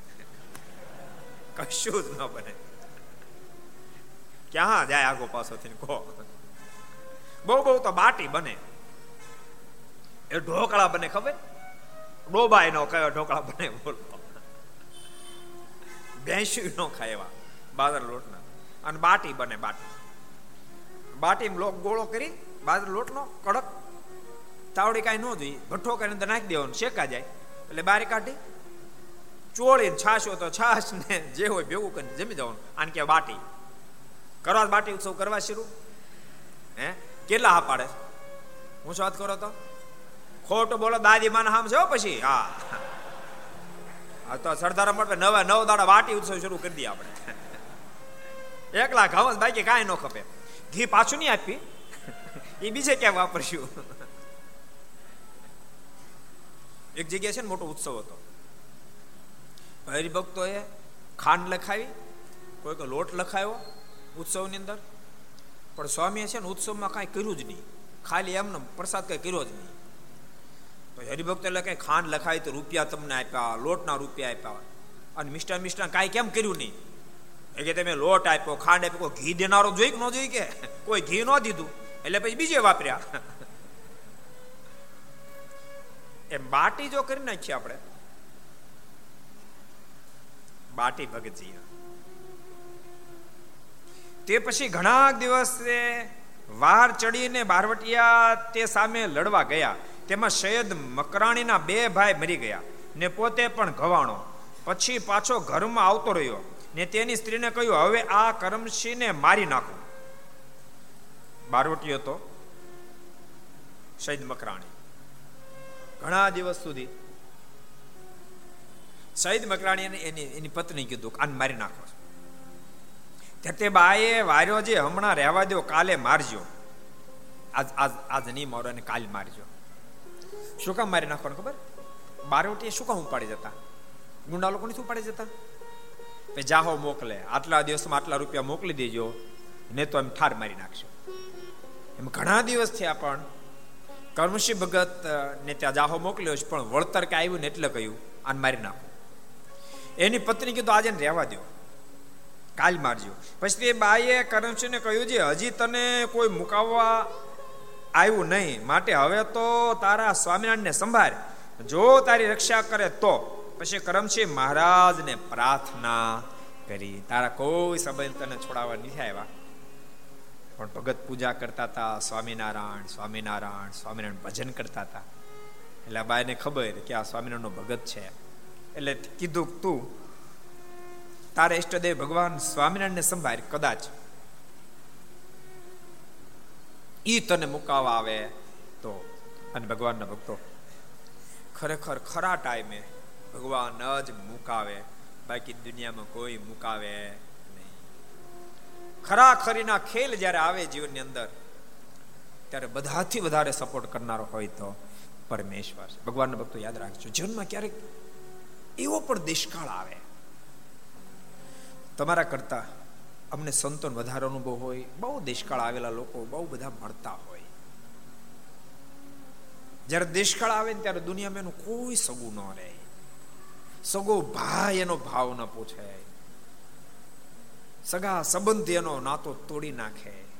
કશું જ ન બને. ક્યાં જાય આગો પાછો થઈને કહો. બહુ બહુ તો બાટી બને. એ ઢોકળા બને ખબર? ડોબાઈ નો કયો ઢોકળા બને બોલો. ભેંસી નો ખાય એવા બાજર લોટના. અને બાટી બને બાટી. બાટી લોક ગોળો કરી, બાજર લોટનો કડક તાવડી કાંઈ ન જોઈએ. ભઠ્ઠો કરીને અંદર નાખી દેવાનો, શેકા જાય. એટલે બારી કાઢી, ચોળીને છાશ હોય તો છાશ ને જે હોય ભેગું કરીને જમી જવાનું આને કે બાટી. કરવા બાટી ઉત્સવ કરવા શરૂ. હે? કેટલા હા પાડે? હું શું વાત કરો તો? ખોટું બોલો, દાદી માને હામ છે પછી. હા. તો સરદાર મળે નવા નવ દાડા વાટી ઉત્સવ શરૂ કરી દઈએ આપણે. એકલા ઘઉં બાકી કાંઈ ન ખપે. ઘી પાછું નહીં આપી. એ બીજે ક્યાં વાપરશું? એક જગ્યાએ છે ને મોટો ઉત્સવ હતો. હરિભક્તોએ ખાંડ લખાવી કોઈ લોટ લખાયો ઉત્સવની અંદર. પણ સ્વામીએ છે ને ઉત્સવમાં કાંઈ કર્યું જ નહીં. ખાલી એમને પ્રસાદ કંઈ કર્યો જ નહીં. હરિભક્ત એટલે કંઈ ખાંડ લખાય તો રૂપિયા તમને આપ્યા, લોટના રૂપિયા આપ્યા. અને મિષ્ટાન મિષ્ટાન કાંઈ કેમ કર્યું નહીં? એ કે તમે લોટ આપ્યો, ખાંડ આપ્યો, કોઈ ઘી દેનારો જોઈ કે ન જોઈ કે? કોઈ ઘી ન દીધું. એટલે પછી બીજે વાપર્યા. એમ બાટી જો કરી નાખીએ આપણે. બાટી ભગતજી તે પછી ઘણા દિવસે વાર ચડીને બારવટિયા તે સામે લડવા ગયા. તેમાં સૈયદ મકરાણીના બે ભાઈ મરી ગયા. ને પોતે પણ ઘવાણો. પછી પાછો ઘરમાં આવતો રહ્યો. ને તેની સ્ત્રીને કહ્યું, હવે આ કરમસિંહને મારી નાખો. બારવટીયો તો સૈદ મકરાણી. ઘણા દિવસ સુધી સૈદ મકરાણી એની એની પત્ની કીધું આને મારી નાખો. ત્યારે તે બાએ વાર્યો જે, હમણાં રહેવા દો કાલે મારજો. આજ આજ આજ નહીં મારો અને કાલ મારજો. શું કામ મારી નાખવાનું ખબર? બારવટીએ શું કામ ઉપાડી જતા? ગુંડા લોકો નથી ઉપાડી જતા? જાહો મોકલે, આટલા દિવસમાં આટલા રૂપિયા મોકલી દેજો, ને તો એમ ઠાર મારી નાખશો. એમ ઘણા દિવસ થયા પણ કર્મશી ભગત ને ત્યાં જાહો મોકલ્યો છે, પણ વળતર કે આવ્યું ને એટલે કહ્યું, આને મારી નાખો. એની પત્ની કીધું, આજે રહેવા દો કાલ મારજો. પછી તે બાઈએ કરમસિંહને કહ્યું છે હજી તને કોઈ મુકાવવા આવ્યું નહીં. માટે હવે તો તારા સ્વામિનારાયણને સંભાળ. જો તારી રક્ષા કરે તો. પછી કરમસિંહ મહારાજને પ્રાર્થના કરી. તારા કોઈ સંબંધ તને છોડાવવા નથી આવ્યા. પણ ભગત પૂજા કરતા હતા, સ્વામિનારાયણ સ્વામિનારાયણ સ્વામિનારાયણ ભજન કરતા હતા. એટલે બાયને ખબર કે આ સ્વામિનારાયણનો ભગત છે. એટલે કીધું તું, તારે ઈષ્ટદેવ ભગવાન સ્વામિનારાયણને સંભાળ, કદાચ. ઈ તને મુકાવા આવે તો. અને ભગવાનના ભક્તો, ખરેખર ખરા ટાઈમે ભગવાન જ મુકાવે, બાકી દુનિયામાં કોઈ મુકાવે નહીં. ખરા ખરીના ખેલ જ્યારે આવે જીવનની અંદર, ત્યારે બધાથી વધારે સપોર્ટ કરનારો હોય તો પરમેશ્વર. ભગવાનના ભક્તો યાદ રાખજો, જીવનમાં ક્યારેક એવો પણ દેશકાળ આવે. તમારા કરતા અમને સંતોન વધારે અનુભવ હોય, બહુ દેશકાળ આવેલા લોકો બહુ બધા મળતા હોય. જ્યારે દેશકાળ આવે ને ત્યારે દુનિયામાં એનું કોઈ સગું ન રહે. સગો ભાઈ એનો ભાવ ન પૂછે. સગા સંબંધી એનો નાતો તોડી નાખે.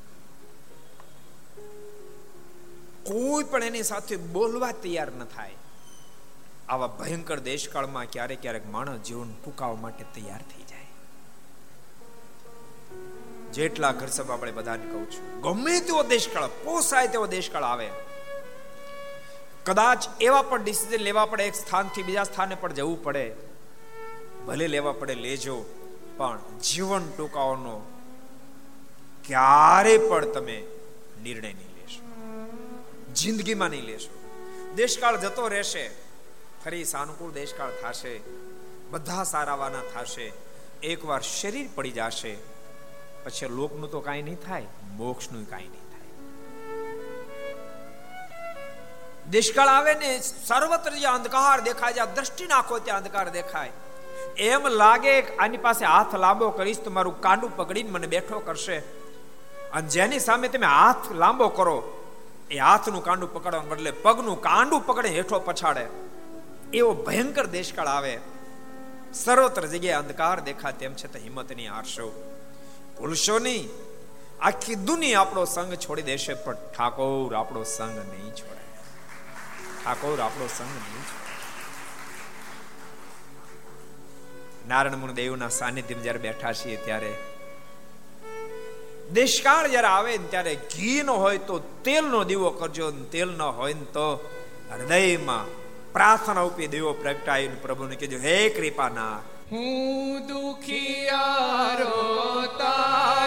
કોઈ પણ એની સાથે બોલવા તૈયાર ન થાય. આવા ભયંકર દેશકાળમાં ક્યારેક ક્યારેક માણસ જીવન ટૂંકાવવા માટે તૈયાર થઈ જેટલા ઘર સભા આપણે બધાને કહું છું, ગમે તેવો દેશકાળ, પોસાય તેવો દેશકાળ આવે. કદાચ એવા પણ ડિસિઝન લેવા પડે, એક સ્થાનથી બીજા સ્થાને પણ જવું પડે. ભલે લેવા પડે, લેજો, પણ જીવન ટૂંકાવાનો ક્યારે પણ તમે નિર્ણય નહીં લેશો. જિંદગીમાં નહીં લેશો. દેશકાળ જતો રહેશે, ફરી સાનુકૂળ દેશકાળ થશે, બધા સારાવાના થશે, એકવાર શરીર પડી જશે પછી લોકનું તો કાંઈ નહીં થાય, મોક્ષનું કાંઈ નહીં થાય. દેશકાળ આવે ને, સર્વત્ર જે અંધકાર દેખાય છે દ્રષ્ટિ નાખો ત્યાં અંધકાર દેખાય. એમ લાગે આની પાસે હાથ લાંબો કરીશ તો મારું કાંડું પકડીને મને બેઠો કરશે. અને જેની સામે તમે હાથ લાંબો કરો, એ હાથનું કાંડું પકડવા બદલે પગનું કાંડું પકડે હેઠો પછાડે. એવો ભયંકર દેશકાળ આવે. સર્વત્ર જગ્યાએ અંધકાર દેખાય, તેમ છતાં હિંમત નહીં હારશો ભૂલશો નહીં આખી દુનિયા આપણો સંગ છોડી દેશે, પણ ઠાકોર આપણો સંગ નહીં છોડે. ઠાકોર આપણો સંગ નહીં છોડે. નારાયણ મુનિ દેવના સાનિધ્યમાં જ્યારે બેઠા છીએ ત્યારે દેશકાળ જ્યારે આવે ને ત્યારે ઘી નો હોય તો તેલનો દીવો કરજો તેલ ન હોય ને તો હૃદયમાં પ્રાર્થના ઉપી દેવો પ્રગટાવીને પ્રભુને કહેજો, હે કૃપાના હું દુખિયારો તારે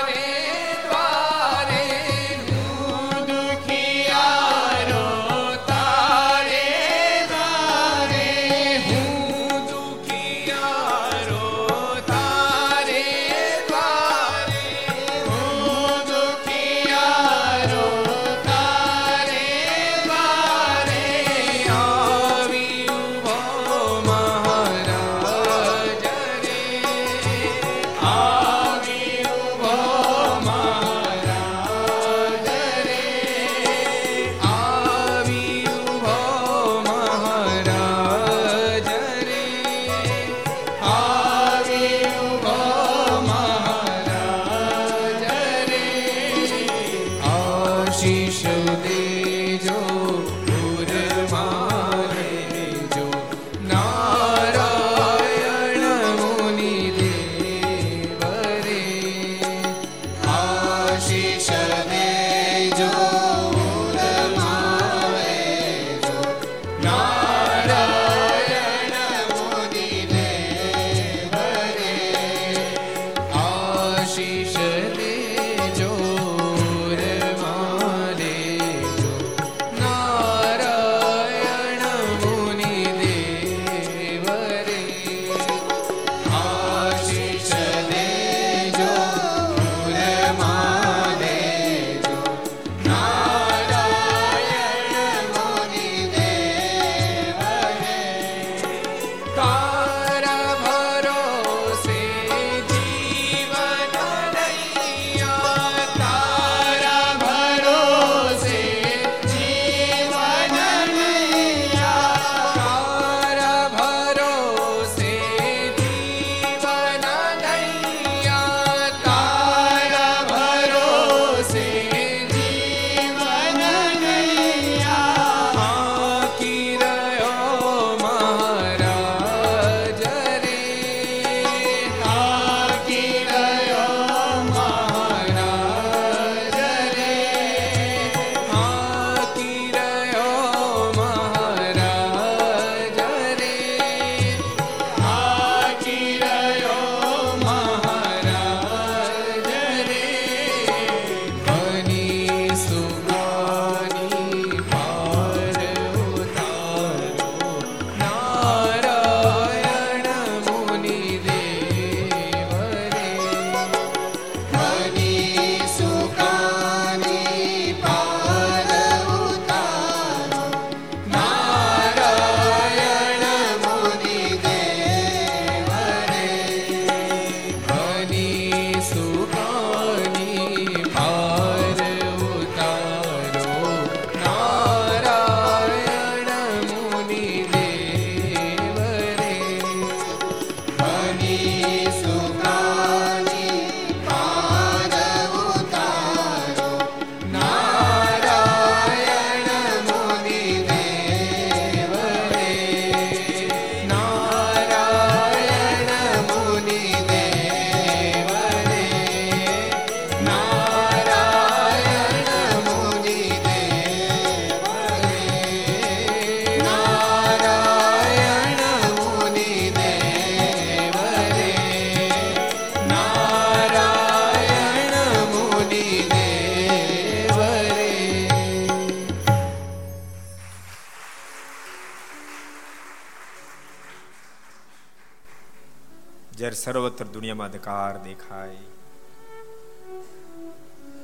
દુનિયામાં અંધકાર દેખાય.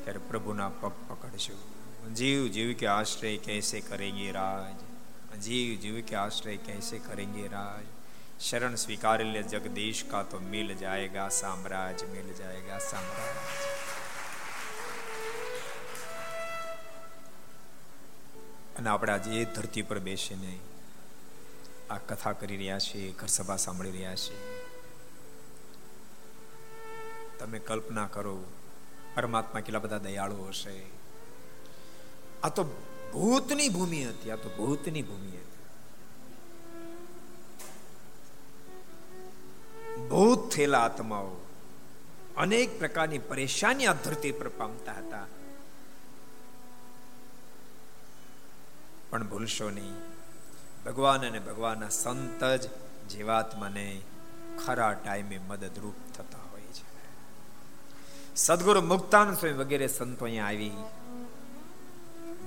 ત્યારે પ્રભુના પગ પકડજો. જીવ જીવ કે આશ્રય કેસે કરેંગે રાજ? જીવ જીવ કે આશ્રય કેસે કરેંગે રાજ? શરણ સ્વીકારી લે જગદીશ કા તો મિલ જાયગા સામ્રાજ, મિલ જાયગા સામ્રાજ. અને આપણે આજે એ ધરતી પર બેસીને આ કથા કરી રહ્યા છીએ, ઘર સભા સાંભળી રહ્યા છીએ. તમે કલ્પના કરો, પરમાત્મા કેટલા બધા દયાળુ હશે. આ તો ભૂતની ભૂમિ હતી, આ તો ભૂતની ભૂમિ હતી. ભૂત થયેલા આત્માઓ અનેક પ્રકારની પરેશાની આ ધરતી પર પામતા હતા. પણ ભૂલશો નહીં, ભગવાન અને ભગવાનના સંત જ જીવાત્માને ખરા ટાઈમે મદદરૂપ થતા. સદગુરુ મુક્તાન સ્વામી વગેરે સંતો અહીંયા આવી.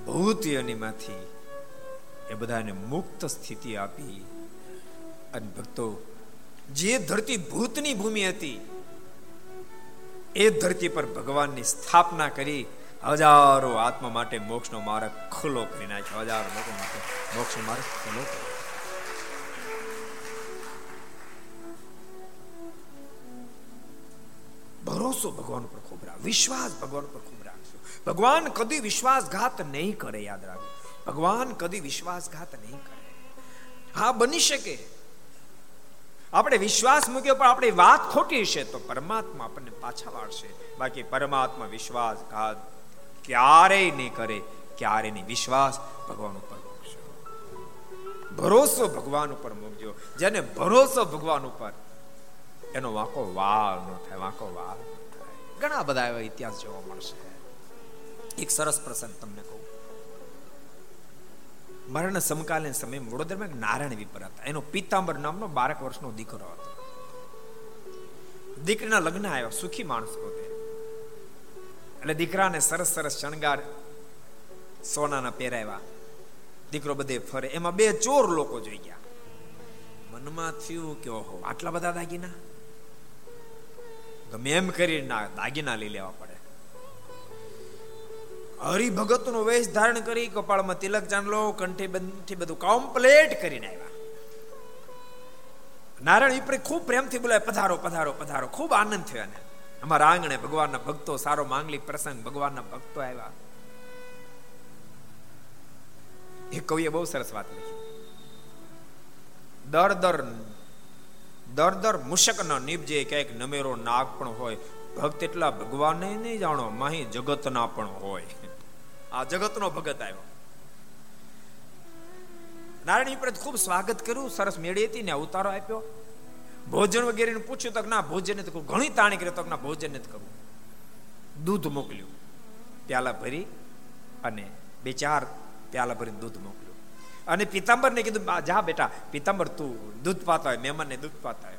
ભૂત યોનિમાંથી એ બધાને મુક્ત સ્થિતિ આપી. અને ભક્તો, જે ધરતી ભૂતની ભૂમિ હતી, એ ધરતી પર ભગવાનની સ્થાપના કરી હજારો આત્મા માટે મોક્ષનો માર્ગ ખુલ્લો કરી નાખ્યો. હજારો લોકો માટે મોક્ષનો માર્ગ ખુલ્લો ભરોસો ભગવાન પર વિશ્વાસ ભગવાન પર ખૂબ રાખજો. ભગવાન કદી વિશ્વાસઘાત નહીં કરે, યાદ રાખજો. ભગવાન કદી વિશ્વાસઘાત નહીં કરે. હા, બની શકે. આપણે વિશ્વાસ મૂક્યો, પણ આપણી વાત ખોટી છે, તો પરમાત્મા આપણને પાછા વાળશે. બાકી પરમાત્મા વિશ્વાસઘાત ક્યારેય નહીં કરે, ક્યારે નહીં. વિશ્વાસ ભગવાન ઉપર મૂકશો ભરોસો ભગવાન ઉપર મૂકજો. જેને ભરોસો ભગવાન ઉપર, એનો વાંકો વાળ ન થાય, વાંકો વાલ ઘણા બધા એવા ઇતિહાસ જોવા મળશે. એક સરસ પ્રસંગ તમને કહું. મરણ સમકાલીન સમય વડોદરામાં એક નારાયણ વિપર હતા. એનો પિતાંબર નામનો બારક વર્ષનો દીકરો હતો. દીકરીના લગ્ન આવ્યા. સુખી માણસ પોતે. એટલે દીકરાને સરસ સરસ શણગાર સોનાના પહેરાવ્યા. દીકરો બધે ફરે. એમાં બે ચોર લોકો જોઈ ગયા. મનમાં થયું કે ઓહો, આટલા બધા દાગીના? ગમે એમ કરીને દાગીના લઈ લેવા પડે. હરિભગત નો વેશ ધારણ કરી કપાળમાં તિલક ચાંદલો, કંઠી બંધી બધું કોમ્પ્લેટ કરીને આવ્યા. નારાયણ વિપરીત ખૂબ પ્રેમથી બોલાય, પધારો પધારો પધારો. ખૂબ આનંદ થયો એને. અમારા આંગણે ભગવાનના ભક્તો, સારો માંગલિક પ્રસંગ, ભગવાનના ભક્તો આવ્યા. એ કવિએ બહુ સરસ વાત લખી. દર દર દર દર મુશક ન નીપજે ક્યાંક નમેરો નાગ પણ હોય. ભક્ત એટલા ભગવાનને નહીં જાણો, માહી જગતના પણ હોય. આ જગતનો ભગત આવ્યો. નારાયણ પ્રત ખૂબ સ્વાગત કર્યું, સરસ મેળી હતી ને ઉતારો આપ્યો. ભોજન વગેરે પૂછ્યું તક ના ભોજન નથી કરવું ઘણી તાણી કરી તક ના ભોજન નથી કરવું દૂધ મોકલ્યું. પ્યાલા ભરી અને બે ચાર પ્યાલા ભરીને દૂધ મોકલ્યું. અને પિતાંબરને કીધું જા બેટા, પિતાંબર તું દૂધ પાતા હોય, મહેમાનને દૂધ પાતા હોય.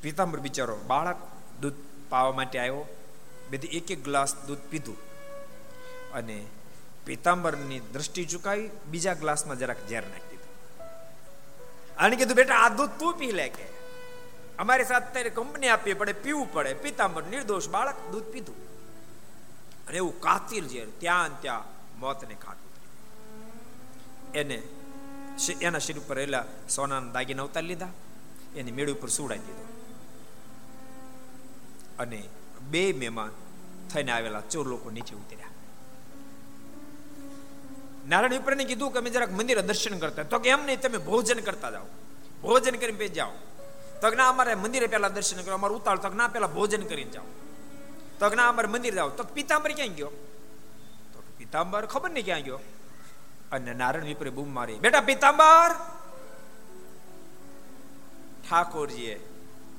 પિતાંબર બિચારો બાળક દૂધ પાવા માટે આવ્યો, બધી એક એક ગ્લાસ દૂધ પીધું. અને પિતાંબરની દ્રષ્ટિ ચુકાવી, બીજા ગ્લાસમાં જરાક ઝેર નાખી દીધું. અને કીધું, બેટા, આ દૂધ તું પી લે કે. અમારી સાથે અત્યારે કંપની આપવી પડે, પીવું પડે. પિતાંબર નિર્દોષ બાળક દૂધ પીધું. અને એવું કાતિલ ઝેર, ત્યાં ત્યાં મોતને ખાટું એને એના શરીર ઉપર રહેલા સોનાના દાગીના ઉતારી લીધા એની મેળ ઉપર સુવડાવી દીધો અને બે મહેમાન થઈને આવેલા ચોર લોકો નીચે ઉતર્યા નારાયણ વિપ્રને કીધું કે અમે જરાક મંદિરે દર્શન કરતા તો કે એમ નહીં તમે ભોજન કરતા જાઓ ભોજન કરીને પછી જાઓ તો ના અમારે મંદિરે પહેલા દર્શન કરો અમારે ઉતાળ તો ના પહેલા ભોજન કરીને જાઓ તો ના અમારે મંદિર જાઓ તો પિતાંબર ક્યાં ગયો તો પિતાંબર ખબર નહીં ક્યાં ગયો અને નારાયણ વિપરે બૂમ મારી. બેટા, પિતાંબર! ઠાકોરજીએ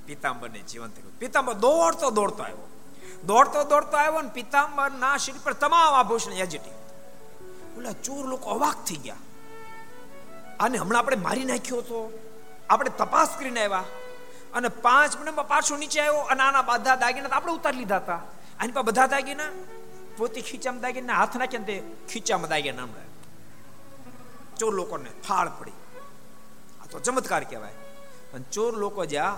પિતાંબરને જીવંત કર્યું. પિતાંબર દોડતો દોડતો આવ્યો. દોડતો દોડતો આવ્યો ને પિતાંબર ના શરીર પર તમામ આભૂષણ એજિટી ઓલા ચોર લોકો અવાક થઈ ગયા. આને હમણાં આપણે મારી નાખ્યો તો આપણે તપાસ કરીને આવ્યા. અને પાંચ મિનિટમાં પાછો નીચે આવ્યો અને આના બધા દાગીના આપણે ઉતારી લીધા હતા. આની પર બધા દાગીના? પોતે ખીચામાં દાગીના, હાથ નાખ્યા તે ખીચામાં દાગીના હમણાં ચોર લોકોને ફાળ પડી. આ તો ચમત્કાર કહેવાય. પણ ચોર લોકો જ્યાં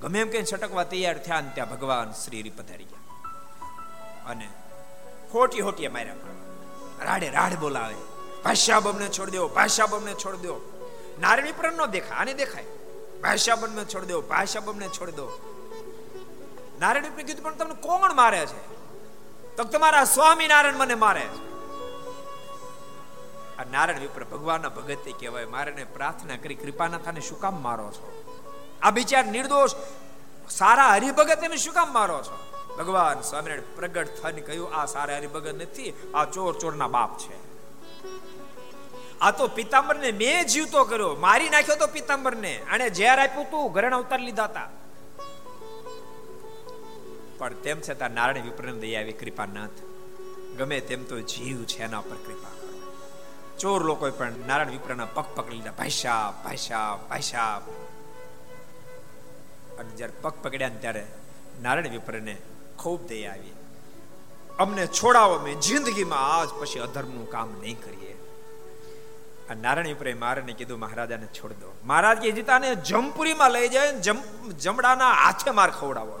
ગમે એમ કઈ છટકવા તૈયાર થયા ને ત્યાં ભગવાન શ્રી હરિ પધારી ગયા. અને ખોટી હોટીએ માર્યા રાડે રાડ બોલાવે. ભાષા બમને છોડ દો ભાષા બમને છોડ દો નારણી પર ન દેખાય, આને દેખાય. ભાષા બમને છોડ દો ભાષા બમને છોડ દો નારાયણ કીધું, પણ તમને કોણ મારે છે? તો તમારા સ્વામિનારાયણ મને મારે છે. આ નારાયણ વિપ્ર ભગવાનના ભગત કહેવાય મારે પ્રાર્થના કરી કૃપાના શું કામ મારો છો? આ બિચાર નિર્દોષ સારા હરિભગત એને શું કામ મારો છો? ભગવાન સ્વામિનારાયણ પ્રગટ થઈને કહ્યું, આ સારા હરિભગત નથી, આ ચોર ચોરના બાપ છે. આ તો પિતાંબરને મેં જીવતો કર્યો, મારી નાખ્યો તો પિતાંબરને. અને ઝેર આપ્યું તું, ઘરેણ અવતાર લીધા હતા પણ તેમ છતાં નારાયણ વિપ્રને દયા આવી, કૃપાનાથ, ગમે તેમ તો જીવ છે એના પર કૃપા. ચોર લોકોએ પણ નારાયણ વિપ્રના પગ પકડી લીધા. ભાષા ભાષા ભાષા અને જ્યારે પગ પકડ્યા ને ત્યારે નારાયણ વિપ્રને ખૂબ દયા આવી. અમને છોડાવો મેં જિંદગીમાં આજ પછી અધર્મનું કામ નહીં કરીએ. આ નારાયણ વિપ્રે મારાને કીધું, મહારાજાને છોડ દો. મહારાજ કે જીતાને જમપુરીમાં લઈ જાય જમડાના હાથે માર ખવડાવો.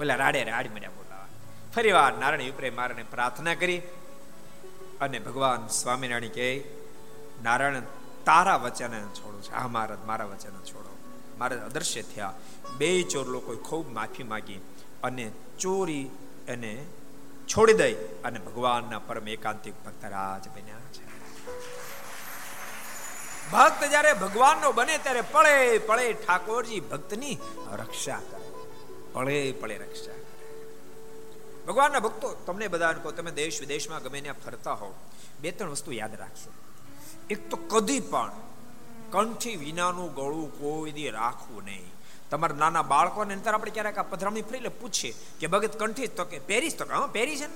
ઓલા રાડે રાડ મળ્યા બોલાવા. ફરી વાર નારાયણ વિપ્રે મારાને પ્રાર્થના કરી. અને ભગવાન સ્વામિનારાયણ કહે, નારાયણ, તારા વચન છોડું છે. આ મહારાજ, મારા વચન છોડો. મહારાજ અદૃશ્ય થયા. બે ચોર લોકોએ ખૂબ માફી માગી અને ચોરી એને છોડી દઈ અને ભગવાનના પરમ એકાંતિક ભક્ત રાજ બન્યા છે. ભક્ત જ્યારે ભગવાનનો બને ત્યારે પળે પળે ઠાકોરજી ભક્તની રક્ષા કરે. પળે પળે રક્ષા ભગવાનના ભક્તો, તમને બધા કહો, તમે દેશ વિદેશમાં ગમે ત્યાં ફરતા હો બે ત્રણ વસ્તુ યાદ રાખશો એક તો કદી પણ કંઠી વિનાનું ગળું કોઈ દી રાખવું નહીં. તમારા નાના બાળકોને અંતર આપણે ક્યારેક આ પધરામણી ફરીને પૂછીએ કે, ભગત, કંઠી તો કે, પહેરીશ તો કે? હા, પહેરી છે ને.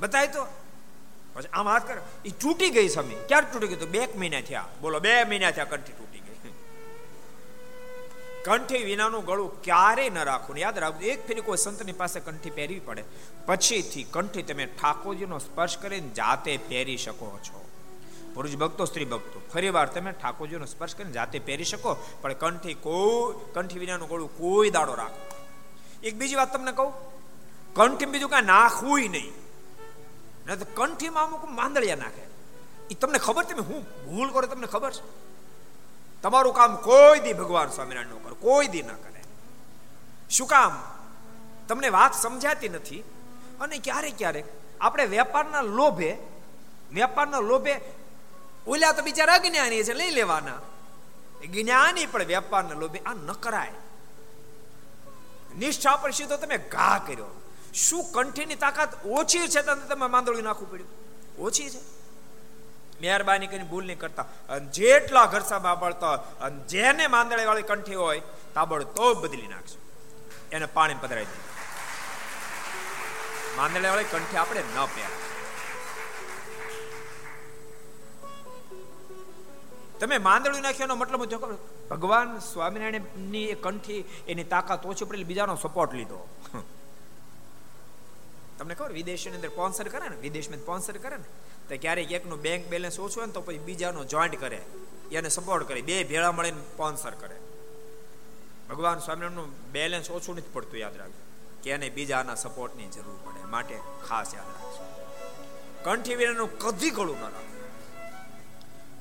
બતાય તો. પછી આમ હાથ કરે. એ તૂટી ગઈ સમી ક્યારે તૂટી ગઈ તો બે મહિના થયા. બોલો, બે મહિના થયા કંઠી તૂટી. કંઠી વિનાનું ગળું ક્યારેય ન રાખવું યાદ રાખવું એક ફેરી કોઈ સંતની પાસે કંઠી પહેરવી પડે. પછીથી કંઠી તમે ઠાકોરજીનો સ્પર્શ કરીને જાતે પહેરી શકો છો. પુરુષ ભક્તો, સ્ત્રી ભક્તો ફરી વાર તમે ઠાકોરજીનો સ્પર્શ કરીને જાતે પહેરી શકો, પણ કંઠી કોઈ, કંઠી વિનાનું ગળું કોઈ દાડો રાખો. એક બીજી વાત તમને કહું કંઠી બીજું કાંઈ નાખવું નહીં. કંઠીમાં અમુક માંદળિયા નાખે. એ તમને ખબર તમે હું ભૂલ કરો તમને ખબર છે? તમારું કામ કોઈ દી ભગવાન સ્વામિનારાયણનું કોઈ દી ના કરે. શું કામ? તમને વાત સમજાતી નથી? અને ક્યારેક ક્યારેક આપણે વેપારના લોભે વેપારના લોભે ઓલ્યા તો બિચારા અજ્ઞાની છે, લઈ લેવાના. જ્ઞાની પણ વેપારના લોભે આ ન કરાય. નિષ્ઠા પર સીધો તમે ઘા કર્યો. શું કંઠીની તાકાત ઓછી છે તમે માંદોળી નાખવું પડ્યું. ઓછી છે. મહેરબાની કરીને ભૂલ નહીં કરતા. જેટલા ઘરસા બાબળતા અને જેને માંદળે વાળી કંઠી હોય તાબડ તો બદલી નાખશો એને પાણી પધરાઈ દે માંદળે વાળી કંઠી આપણે ન પહેરા તમે માંદળું નાખ્યો મતલબ જો ભગવાન સ્વામિનારાયણની એ કંઠી, એની તાકાત ઓછી પડેલી બીજાનો સપોર્ટ લીધો. તમને ખબર વિદેશની અંદર સ્પોન્સર કરે ને? વિદેશમાં સ્પોન્સર કરે ને? તો ક્યારેક એકનું બેંક બેલેન્સ ઓછું હોય ને તો પછી બીજાનો જોઈન્ટ કરે. એને સપોર્ટ કરે. બે ભેળા મળીને સ્પોન્સર કરે. ભગવાન સ્વામિનારાયણનું બેલેન્સ ઓછું નથી પડતું, યાદ રાખજો. કે એને બીજાના સપોર્ટની જરૂર પડે. માટે ખાસ યાદ રાખજો. કંઠી વિનાનું કદી ગળું ન રાખો.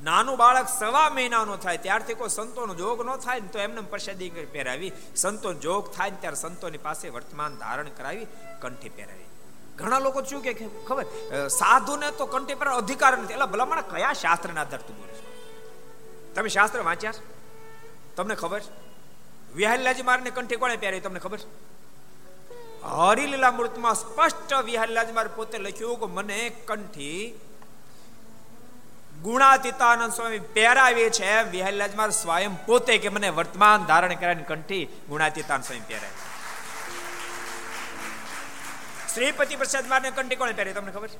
નાનું બાળક સવા મહિનાનો થાય, ત્યારથી કોઈ સંતોનો જોગ ન થાય ને તો એમને પ્રસાદી પહેરાવી. સંતો જોગ થાય ને ત્યારે સંતોની પાસે વર્તમાન ધારણ કરાવી, કંઠી પહેરાવી. ઘણા લોકો શું કે, ખબર? સાધુને તો કંઠી પર અધિકાર નથી. એટલે ભલામણ કયા શાસ્ત્રના આધાર તું બોલે તમે શાસ્ત્ર વાંચ્યા તમને ખબર વિહારલાજી મારને કંઠી કોણે પહેરી તમને ખબર હરિલીલા મૂર્તમાં સ્પષ્ટ વિહારલાજી મારે પોતે લખ્યું કે, મને કંઠી ગુણાતીતાનંદ સ્વામી પહેરાવે છે. વિહારીલાજ માર સ્વયં પોતે કે, મને વર્તમાન ધારણ કર્યાની કંઠી ગુણાતીતાનંદ સ્વામી પહેરાવી શ્રીપતિ પ્રસાદ મારને કંઠી કોણે પહેરી? તમને ખબર છે?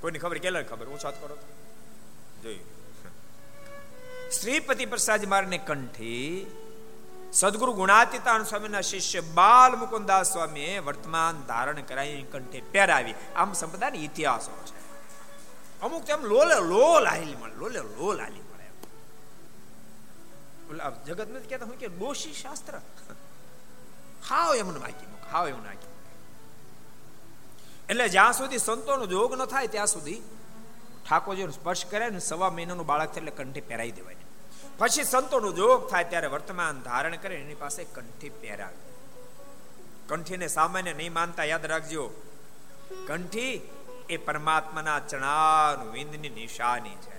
કોઈની ખબર? કેલા ખબર? હું સાથ કરો જોયું. શ્રીપતિ પ્રસાદ મારને કંઠી સદગુરુ ગુણાતીતાન સ્વામીના શિષ્ય બાલ મુકુદાસ સ્વામીએ વર્તમાન ધારણ કરાવી કંઠે પહેરાવી. આમ સંપ્રદાયની ઇતિહાસો છે. અમુક તેમ લોલે, લોલ આલી મળે, લોલે, લોલ આલી મળે જગત નથી કહેતા, હું કે દોષી શાસ્ત્ર. હાવ એમને માગી મૂક, હાવ એમને માગી એટલે જ્યાં સુધી સંતોનો જોગ ન થાય ત્યાં સુધી ઠાકોરજીનો સ્પર્શ કરે ને સવા મહિનાનું બાળક થાય એટલે કંઠી પહેરાવી દેવાય. પછી સંતોનો જોગ થાય ત્યારે વર્તમાન ધારણ કરે એની પાસે કંઠી પહેરાવે. કંઠીને સામાન્ય નહીં માનતા, યાદ રાખજો. કંઠી એ પરમાત્માના ચણાનું વિંદની નિશાની છે.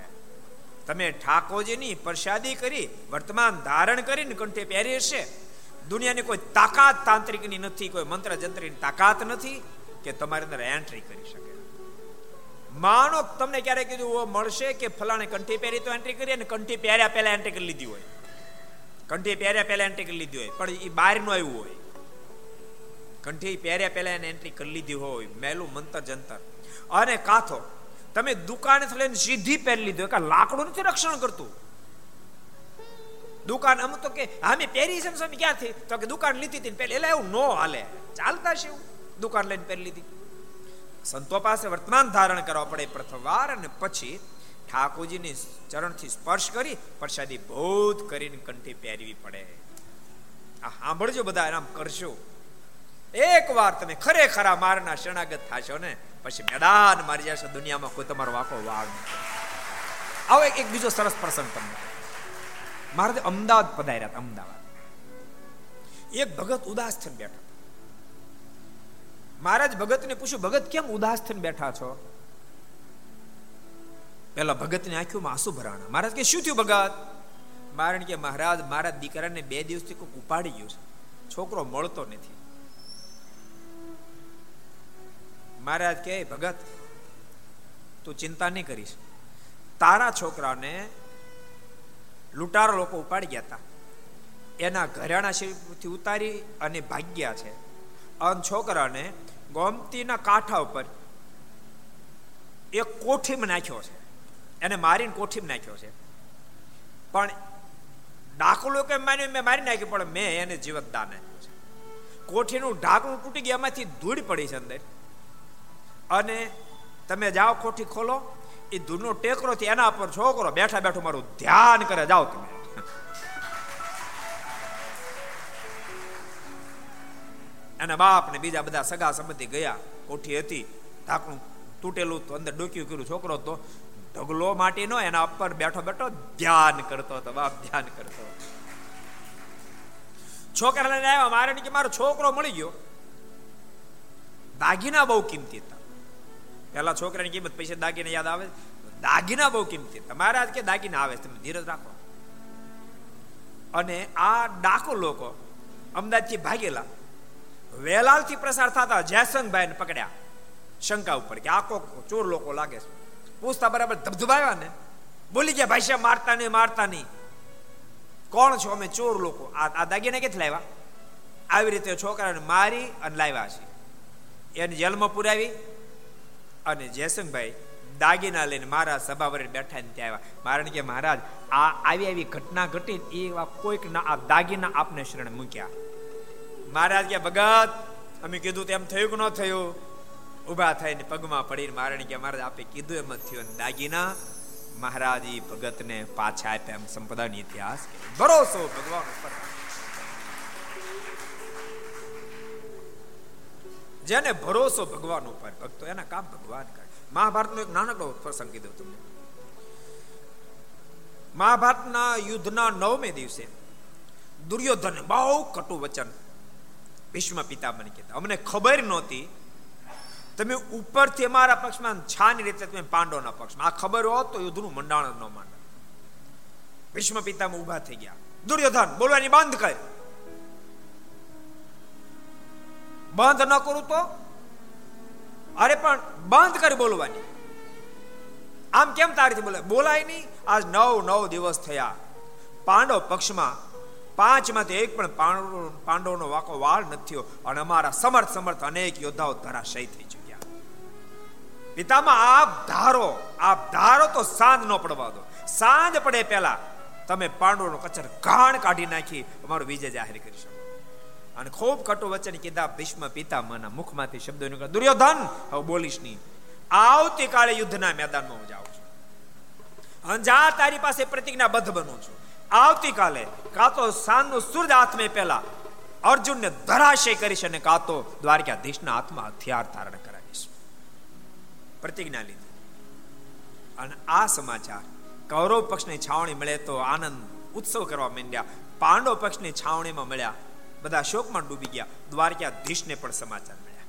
તમે ઠાકોરજીની પ્રસાદી કરી, વર્તમાન ધારણ કરીને કંઠે પહેરી હશે. દુનિયાની કોઈ તાકાત તાંત્રિકની નથી, કોઈ મંત્ર જંત્રની તાકાત નથી. કે તમારી અંદર એન્ટ્રી કરી શકે. માનો તમને ક્યારે કીધું મળશે કે ફલાણે કંઠી પહેરી તો એન્ટ્રી કરી અને કંઠી પહેર્યા પહેલા એન્ટ્રી કરી લીધી હોય. કંઠી પહેર્યા પહેલા એન્ટ્રી કરી લીધી હોય, પણ એ બહારનું આવ્યું હોય. કંઠી પહેર્યા પહેલા એને એન્ટ્રી કરી લીધી હોય, મેલું મંતર જંતર. અને કાથો, તમે દુકાને લઈને સીધી પહેરી લીધું કે લાકડું નથી રક્ષણ કરતું? દુકાન અમુક તો કે અમે પહેરી છે ક્યાંથી? તો કે દુકાન લીધી હતી પહેલે એટલે એવું નો હાલે. ચાલતા છે એવું. દુકાન લઈને પહેરી લીધી. સંતો પાસે વર્તમાન ધારણ કરવા પડે પ્રથમ વાર અને પછી ઠાકોરજીની ચરણથી સ્પર્શ કરી પ્રસાદી બોધ કરીને કંઠી પહેરવી પડે. આ સાંભળજો બધા આમ કરશો એક વાર તમે ખરેખર મારના શરણાગત થશો ને, પછી મેદાન મારી જશે, દુનિયામાં કોઈ તમારો વાકો વાગ આવો એક બીજો સરસ પ્રસંગ તમને. મારે અમદાવાદ પધાર્યા અમદાવાદ. એક ભગત ઉદાસ થઈને બેઠા. મહારાજ ભગતને પૂછ્યું, ભગત, કેમ ઉદાસ થઈને બેઠા છો? પેલા ભગતની આંખોમાં આંસુ ભરાણા? મહારાજ કે, શું થયું ભગત? મારણ કે, મહારાજ, મારા દીકરાને બે દિવસથી કોઈક ઉપાડી ગયું છે. છોકરો મળતો નથી. મહારાજ કે ભગત, તું ચિંતા નહીં કરીશ. તારા છોકરાને લૂંટારો લોકો ઉપાડી ગયા હતા એના ઘરેણા થી ઉતારી અને ભાગ્યા છે. અને છોકરાને ગોમતીના કાંઠા ઉપર એક કોઠીમાં નાખ્યો છે. એને મારીને કોઠીમાં નાખ્યો છે. પણ ડાકલો કે માન્યું મેં મારી નાખ્યું, પણ મેં એને જીવત દાન આપ્યું છે. કોઠીનું ઢાંકણું તૂટી ગયા, એમાંથી ધૂળ પડી છે અંદર. અને તમે જાઓ, કોઠી ખોલો. એ ધૂળનો ટેકરો થી એના પર છોકરો બેઠા બેઠો મારું ધ્યાન કરે. જાઓ તમે. એના બાપ ને બીજા બધા સગા સંબંધી ગયા, કોઠી હતી, ઢાંકણું તૂટેલું તો અંદર ડોક્યું કર્યું, છોકરો તો ઢગલો માટી નો એના ઉપર બેઠો બેઠો ધ્યાન કરતો હતો, બાપ ધ્યાન કરતો છોકરા લઈને આવ્યા, મારે કે મારો છોકરો મળી ગયો. દાગીના બહુ કિંમતી હતા. પેલા છોકરાની કિંમત પૈસા દાગીના યાદ આવે? દાગીના બહુ કિંમતી હતા. આજ કે દાગીના આવે તમે ધીરજ રાખો. અને આ ડાકો લોકો અમદાવાદથી ભાગેલા. વેલાલથી પ્રસાર થતા જયસંગભાઈને પકડ્યા. શંકા ઉપર કે આખો ચોર લોકો લાગે છે. પૂછતા બરાબર ધબધબાવ્યા ને? બોલી ગયા, ભાઈ મારતા નહીં મારતા નહીં. કોણ છો અમે? ચોર લોકો. આ દાગીને ક્યાંથી લાવ્યા? આવી રીતે છોકરાને મારી અને લાવ્યા છે. એને જેલમાં પુરાવી? અને જયસંગભાઈ દાગીના લઈને મારા સભા વરે બેઠા ને ત્યાં આવ્યા. મારણ કે મહારાજ, આ આવી આવી ઘટના ઘટી એ કોઈક ના આ દાગીના આપને શરણ મૂક્યા. મહારાજ કે, ભગત, અમે કીધું તેમ થયું કે ન થયું? ઊભા થઈને પગમાં પડીને મારણ કે, મહારાજ, આપે કીધું એમ થયું. દાગીના મહારાજ ભગતને પાછા આપ્યા એમ સંપદાનો ઇતિહાસ. ભરોસો ભગવાન ઉપર. જેને ભરોસો ભગવાન ઉપર, ભક્તો, એના કામ ભગવાન કરે. મહાભારતનો એક નાનકડો પ્રસંગ કીધો તમને. મહાભારતના યુદ્ધના નવમે દિવસે દુર્યોધન બહુ કટુ વચન ભીષ્મ પિતામહને કહેતા અમને ખબર નહોતી. તમે ઉપરથી અમારા પક્ષમાં છાની રીતે તમે પાંડવના પક્ષમાં. આ ખબર હોત તો યુદ્ધનું મંડાણ ન માંડ ભીષ્મ પિતામાં ઊભા થઈ ગયા. દુર્યોધન, બોલવાની બંધ કર. બંધ ન કરું તો? અરે પણ બંધ કરી બોલવાની. આમ કેમ તારીથી બોલે બોલાય નહીં. આજ નવ નવ દિવસ થયા. પાંડવ પક્ષમાં પાંચમાંથી એક પણ પાંડવ પાંડવનો વાકો વાળ નથી થયો. અને અમારા સમર્થ સમર્થ અનેક યોદ્ધાઓ ધરાશય થઈ ચુક્યા. પિતામાં આપ ધારો. આપ ધારો તો સાંજ ન પડવા દો. સાંજ પડે પહેલા તમે પાંડવનો કચર ઘાણ કાઢી નાખી અમારો વિજય જાહેર કરી શકો. અને ખૂબ કટુ વચન કીધા ભીષ્મ પિતામાના મુખમાંથી શબ્દો નીકળ્યા. દુર્યોધન, હવે બોલીશ નહીં. આવતીકાલે યુદ્ધના મેદાનમાં હું જાઉં છું. અને જા તારી પાસે પ્રતિજ્ઞાબદ્ધ બનું છું. આવતીકાલે કાં તો સાંજનો સૂર્ય હાથમે પહેલા અર્જુનને ધરાશય કરીશ અને કાં તો દ્વારકાધીશના હાથમાં હથિયાર ધારણ કરાવીશ. પ્રતિજ્ઞા લીધી. અને આ સમાચાર કૌરવ પક્ષની છાવણી મળે તો આનંદ ઉત્સવ કરવા માંડ્યા. પાંડવ પક્ષની છાવણીમાં મળ્યા. બધા શોકમાં ડૂબી ગયા. દ્વારકાધીશને પણ સમાચાર મળ્યા.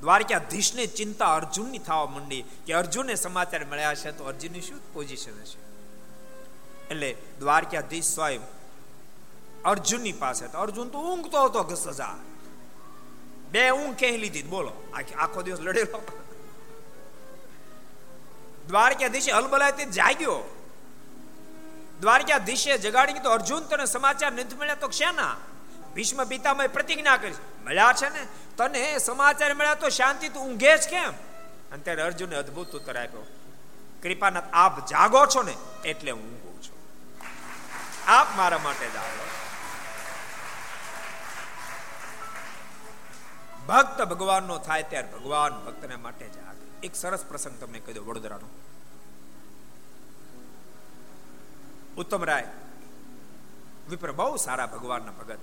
દ્વારકાધીશને ચિંતા અર્જુનની થવા માંડી કે અર્જુનને સમાચાર મળ્યા છે તો અર્જુનની શું પોઝિશન હશે? એટલે દ્વારકાધીશ સ્વયં અર્જુનની પાસે તો અર્જુન તો ઊંઘતો હતો ઘસજા બે ઊંઘ કહી લીધી? બોલો. આખો દિવસ લડેલો. દ્વારકાધીશે હલબલાય તે જાગ્યો. દ્વારકાધીશે જગાડી તો અર્જુન, તને સમાચાર નથી મળ્યા તો શેના? ભીષ્મ પિતામય પ્રતિજ્ઞા કરી. મળ્યા છે ને? તને સમાચાર મળ્યા તો શાંતિ, તું ઊંઘે જ કેમ? અને ત્યારે અર્જુને અદ્ભુત ઉત્તર આપ્યો. કૃપાનાથ, આપ જાગો છો ને? એટલે હું આપ મારા માટે જાઓ ભક્ત ભગવાનનો થાય ત્યારે ભગવાન ભક્તને માટે જાગે એક સરસ પ્રસંગ તમને કહી દો વડોદરાનો. ઉત્તમ રાય. વિપ્ર, બહુ સારા ભગવાનના ભગત.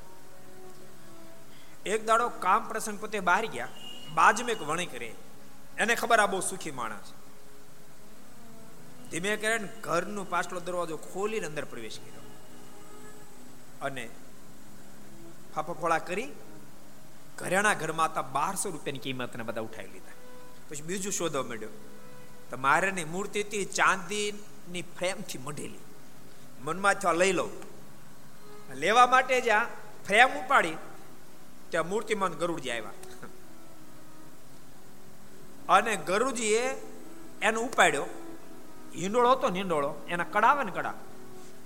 એક દાડો કામ પ્રસંગ પોતે બહાર ગયા. બાજમે એક વણી કરે. એને ખબર આ બહુ સુખી માણસ ધીમે કરે ઘરનું પાછલો દરવાજો ખોલીને અંદર પ્રવેશ કર્યો. અને ફાફફોળા કરી ઘરેણા ઘરમાં હતા, બારસો રૂપિયાની કિંમતને બધા ઉઠાવી લીધા. પછી બીજું શોધવા મળ્યો તો મારેની મૂર્તિ હતી ચાંદીની ફ્રેમથી મઢેલી. મનમાં થવા લઈ લઉં. લેવા માટે જ્યાં ફ્રેમ ઉપાડી ત્યાં મૂર્તિમાન ગરુડજી આવ્યા. અને ગરુજીએ એનો ઉપાડ્યો. હિંડોળો હતો ને હિંડોળો, એના કડા આવે ને કડા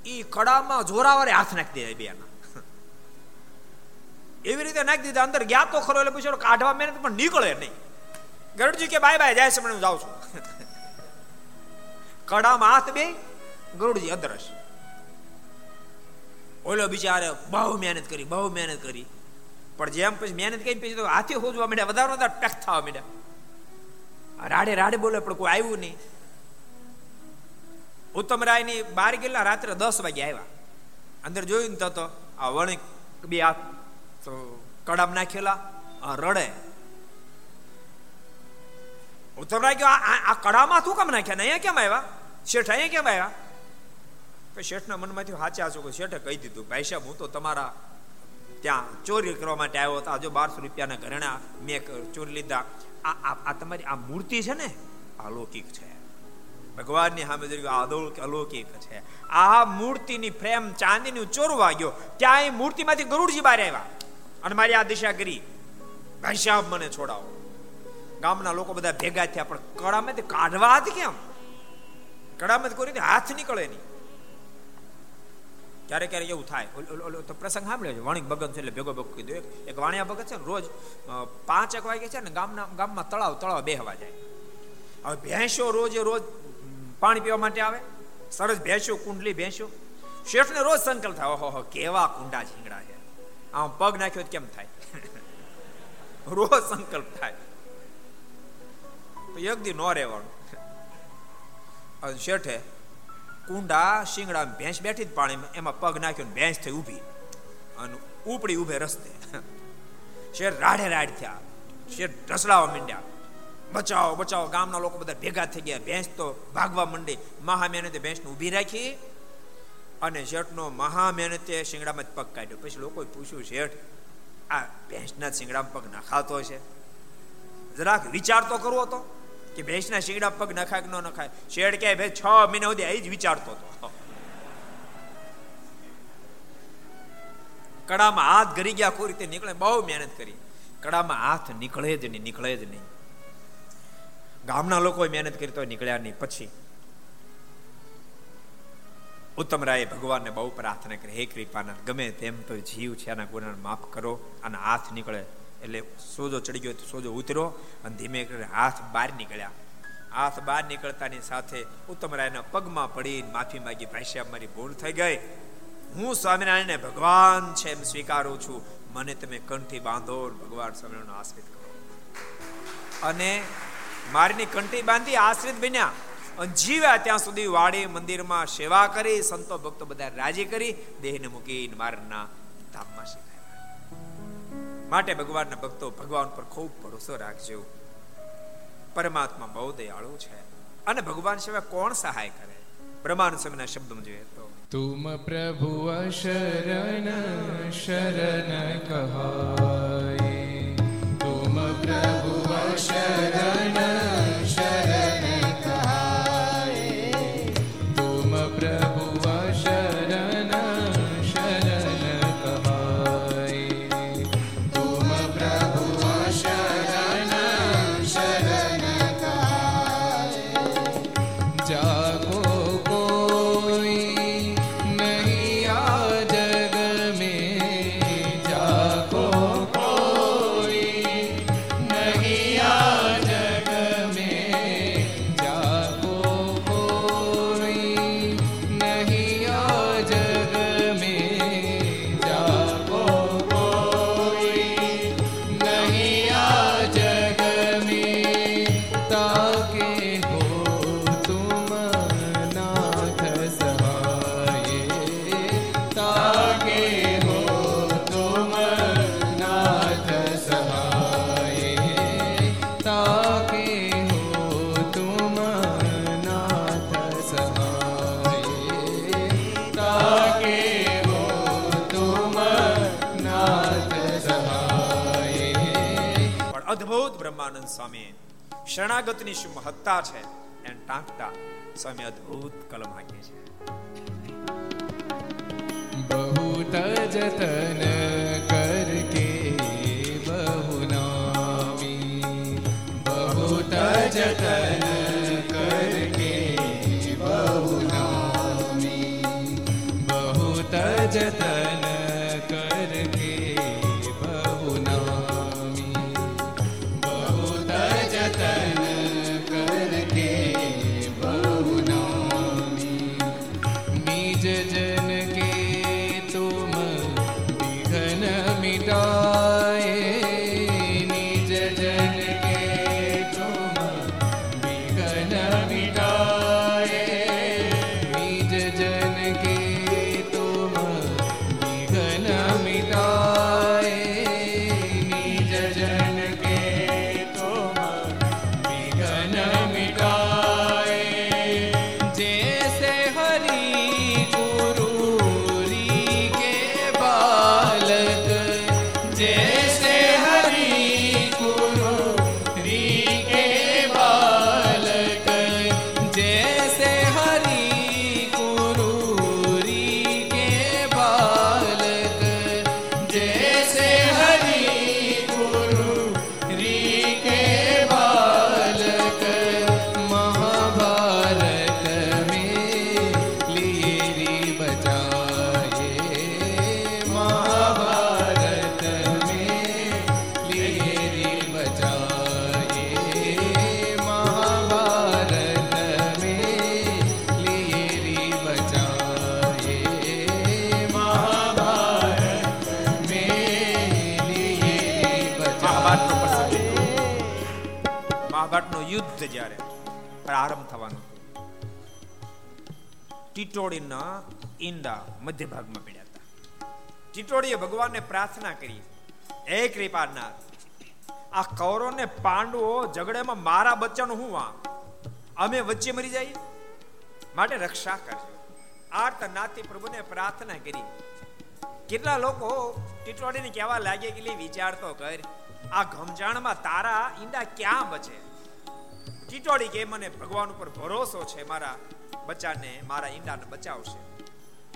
એ કડામાં જોરાવારે હાથ નાખી દે બેના. એવી રીતે નાખી દીધા, અંદર ગયા તો ખરો, એટલે પૂછ્યો કાઢવા મહેનત પણ નીકળે નહીં. ગરુડજી કે, બાય બાય, જાય છે, પણ હું જાઉં છું. કડામાં હાથ બે, ગરુડજી અદ્રશ ઓલો બિચારે બહુ મહેનત કરી, બહુ મહેનત કરી. પણ જેમ પછી મહેનત કરી, પછી તો હાથે હોજવા માંડ્યા, વધારે વધારે ટક થવા માંડ્યા. રાડે રાડે બોલે, પણ કોઈ આવ્યું નહીં. ઉત્તમ રાયની બાર ગયેલા રાત્રે દસ વાગે આવ્યા. અંદર જોયું ને તો આ વણિક બે હાથ તો કડામ નાખેલા રડે. ઉત્તમરાય ગયો, આ કડામાં શું કામ નાખ્યા ને? અહીંયા કેમ આવ્યા? શેઠ અહીંયા કેમ આવ્યા? પછી શેઠના મનમાંથી હાચા હાચો શેઠે કહી દીધું, ભાઈ સાહેબ, હું તો તમારા ત્યાં ચોરી કરવા માટે આવ્યો હતો. આજે બારસો રૂપિયાના ઘરેણા મેં ચોરી લીધા. આ આ તમારી આ મૂર્તિ છે ને? અલૌકિક છે. ભગવાનની સામે જોયું અલૌકિક છે. આ મૂર્તિની ફ્રેમ ચાંદીનું ચોર વાગ્યો ત્યાં એ મૂર્તિમાંથી ગરુડજી બહાર આવ્યા. અને મારી આ દિશા કરી. ભાઈ સાહેબ મને છોડાવો. ગામના લોકો બધા ભેગા થયા, પણ કડામાંથી કાઢવા હાથ કેમ? કડામાંથી કરીને હાથ નીકળે નહીં. ક્યારેક ક્યારેક એવું થાય. તો પ્રસંગ સાંભળ્યો છે. વણિક ભગત છે એટલે ભેગો ભેગો કીધું. એક વાણિયા ભગત છે ને રોજ પાંચ એક વાગે છે ને ગામના, ગામમાં તળાવ તળાવ બેહવા જાય. હવે ભેંસો રોજે રોજ પાણી પીવા માટે આવે? સરસ ભેંસો, કુંડલી ભેંસો. શેઠને રોજ સંકલ્પ થાય, ઓહો કેવા કુંડા ઝીંગડા છે. આમ પગ નાખ્યો કેમ થાય? રોજ સંકલ્પ થાય. એક દી નો રહેવાનું. શેઠે કુંડા, શિંગડા, ભેંસ બેઠી જ પાણીમાં, એમાં પગ નાખ્યો ને ભેંસ થઈ ઊભી. અને ઉપડી ઊભે રસ્તે. શેઠ રાડે રાડ થયા. શેઠ ઢસડાવા માંડ્યા. બચાવો બચાવો. ગામના લોકો બધા ભેગા થઈ ગયા. ભેંસ તો ભાગવા માંડી. મહા મહેનતે ભેંસને ઊભી રાખી અને શેઠનો મહા મહેનતે શિંગડામાં જ પગ કાઢ્યો. પછી લોકોએ પૂછ્યું, શેઠ, આ ભેંસના શિંગડામાં પગ નખાતો છે? જરાક વિચાર તો કરવો હતો કે ભેંસના શિંગડા પગ નખાય કે ન નખાય. શેઠ કે ભાઈ છ મહિના સુધી અહીં જ વિચારતો હતો. કડામાં હાથ ઘરી ગયા, કોઈ રીતે નીકળે? બહુ મહેનત કરી. કડામાં હાથ નીકળે જ નહીં, નીકળે જ નહીં. ગામના લોકોએ મહેનત કરી તો નીકળ્યા નહીં. પછી ઉત્તમ રાય ભગવાનને બહુ પ્રાર્થના કરી, હે કૃપાના ગમે તેમ તો જીવ છે, આના ગુના માફ કરો અને હાથ નીકળે. એટલે સોજો ચડી ગયો સોજો ઉતર્યો અને ધીમે હાથ બહાર નીકળ્યા. હાથ બહાર નીકળતાની સાથે ઉત્તમ રાયના પગમાં પડી માફી માગી, ભાઈ મારી ભૂલ થઈ ગઈ. હું સ્વામિનારાયણને ભગવાન છે એમ સ્વીકારું છું. મને તમે કંઠી બાંધો ભગવાન સ્વામિનારાયણ આશ્રિત કરો. અને મારીની કંઠી બાંધી આશ્રિત બન્યા. અને જીવ્યા ત્યાં સુધી વાડી મંદિરમાં સેવા કરી, સંતો ભક્તો બધા રાજી કરી, દેહને મૂકીને મારના ધામમાં શીખાય માટે ભગવાનના ભક્તો ભગવાન પર ખૂબ ભરોસો રાખજો. પરમાત્મા બહુ દયાળુ છે. અને ભગવાન સિવાય કોણ સહાય કરે? બ્રહ્માનુ સ્વામીના શબ્દમાં જોઈએ તો તુમ પ્રભુ શરણ શરણ કહાય. شلنا શરણાગતની શું મહત્તા છે? એને ટાંકતા સ્વામી અદ્ભુત કલમ હાકે છે. બહુત જતન કરકે બહુ નામી. બહુત જતન যে ટીટોડીના ઈંડા મધ્ય ભાગમાં પડ્યા હતા. ટીટોડીએ ભગવાનને પ્રાર્થના કરી એ કૃપાનાથ, આ કૌરવને પાંડવો ઝઘડામાં મારા બચ્ચાનું હું વા? અમે વચ્ચે મરી જઈએ? માટે રક્ષા કરજો. આર્ત નાતી પ્રભુને પ્રાર્થના કરી. કેટલા લોકો ટીટોડીને કહેવા લાગે કે વિચાર તો કર, આ ઘમજાણમાં તારા ઈંડા ક્યાં બચે? ટીટોડી કે મને ભગવાન ઉપર ભરોસો છે, મારા બચ્ચાને, મારા ઈંડાને બચાવશે.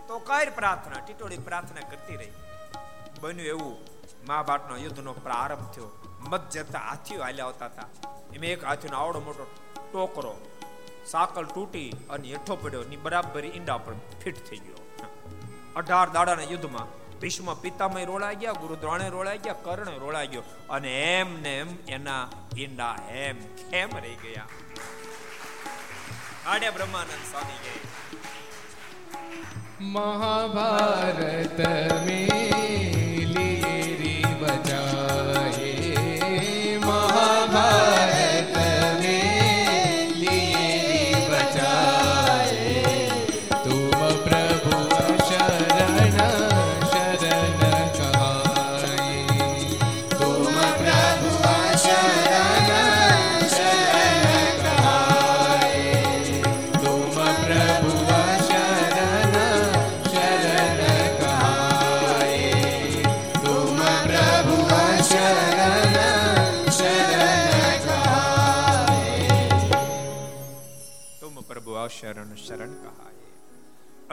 તો કઈ પ્રાર્થના? ટીટોડી પ્રાર્થના કરતી રહી. બન્યું એવું મહાભારતનો યુદ્ધનો પ્રારંભ થયો. મત જતા હાથીઓ હાલ્યા આવતા હતા. એમાં એક હાથીનો આવડો મોટો ટોકરો સાકલ તૂટી અને હેઠો પડ્યો ની બરાબરી ઈંડા પર ફિટ થઈ ગયો. અઢાર દાડાના યુદ્ધમાં ભીષ્મ પિતામય રોળાઈ ગયા ગુરુ દ્રોણે રોળાઈ ગયા, કર્ણ રોળાઈ ગયો. અને એમ ને એમ એના ઈંડા એમ એમ રહી ગયા. આડે બ્રહ્માનંદ સ્વામી ગયે મહાભારત મેં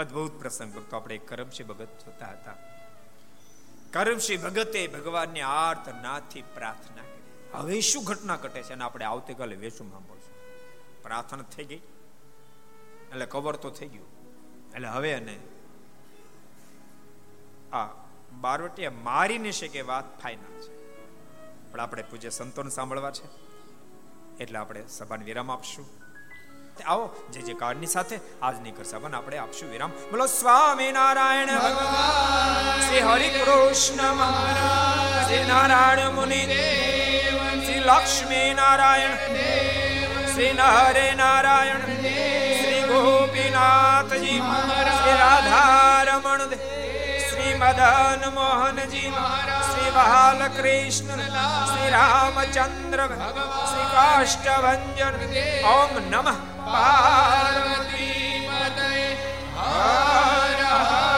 અદ્ભુત પ્રસંગ. ભક્તો, આપણે કરમશી ભગત જોતા હતા. કરમશી ભગતે ભગવાનની આર્ત નાથી પ્રાર્થના કરી. હવે શું ઘટના ઘટે છે અને આપણે આવતીકાલે વેચું સાંભળશું. પ્રાર્થના થઈ ગઈ. એટલે કવર તો થઈ ગયું. એટલે હવે અને આ બારવટીએ મારીને છે કે વાત ફાઇનલ છે. પણ આપણે પૂજ્ય સંતોને સાંભળવા છે. એટલે આપણે સભાને વિરામ આપશું. આવો જે જે કાર્ડની સાથે આજની કર સભાને આપણે આપશું વિરામ. બોલો, સ્વામી નારાયણ શ્રી હરિ કૃષ્ણ મહારાજ, શ્રી નારાયણ મુનિ શ્રી લક્ષ્મી નારાયણ શ્રી નરે નારાયણ શ્રી ગોપીનાથજી શ્રી રાધારમણ દેવ. શ્રી મદન મોહનજી શ્રી બાલકૃષ્ણ શ્રી રામચંદ્ર શ્રી કાષ્ટભન ઓમ નમઃ પાર્વતી હર હર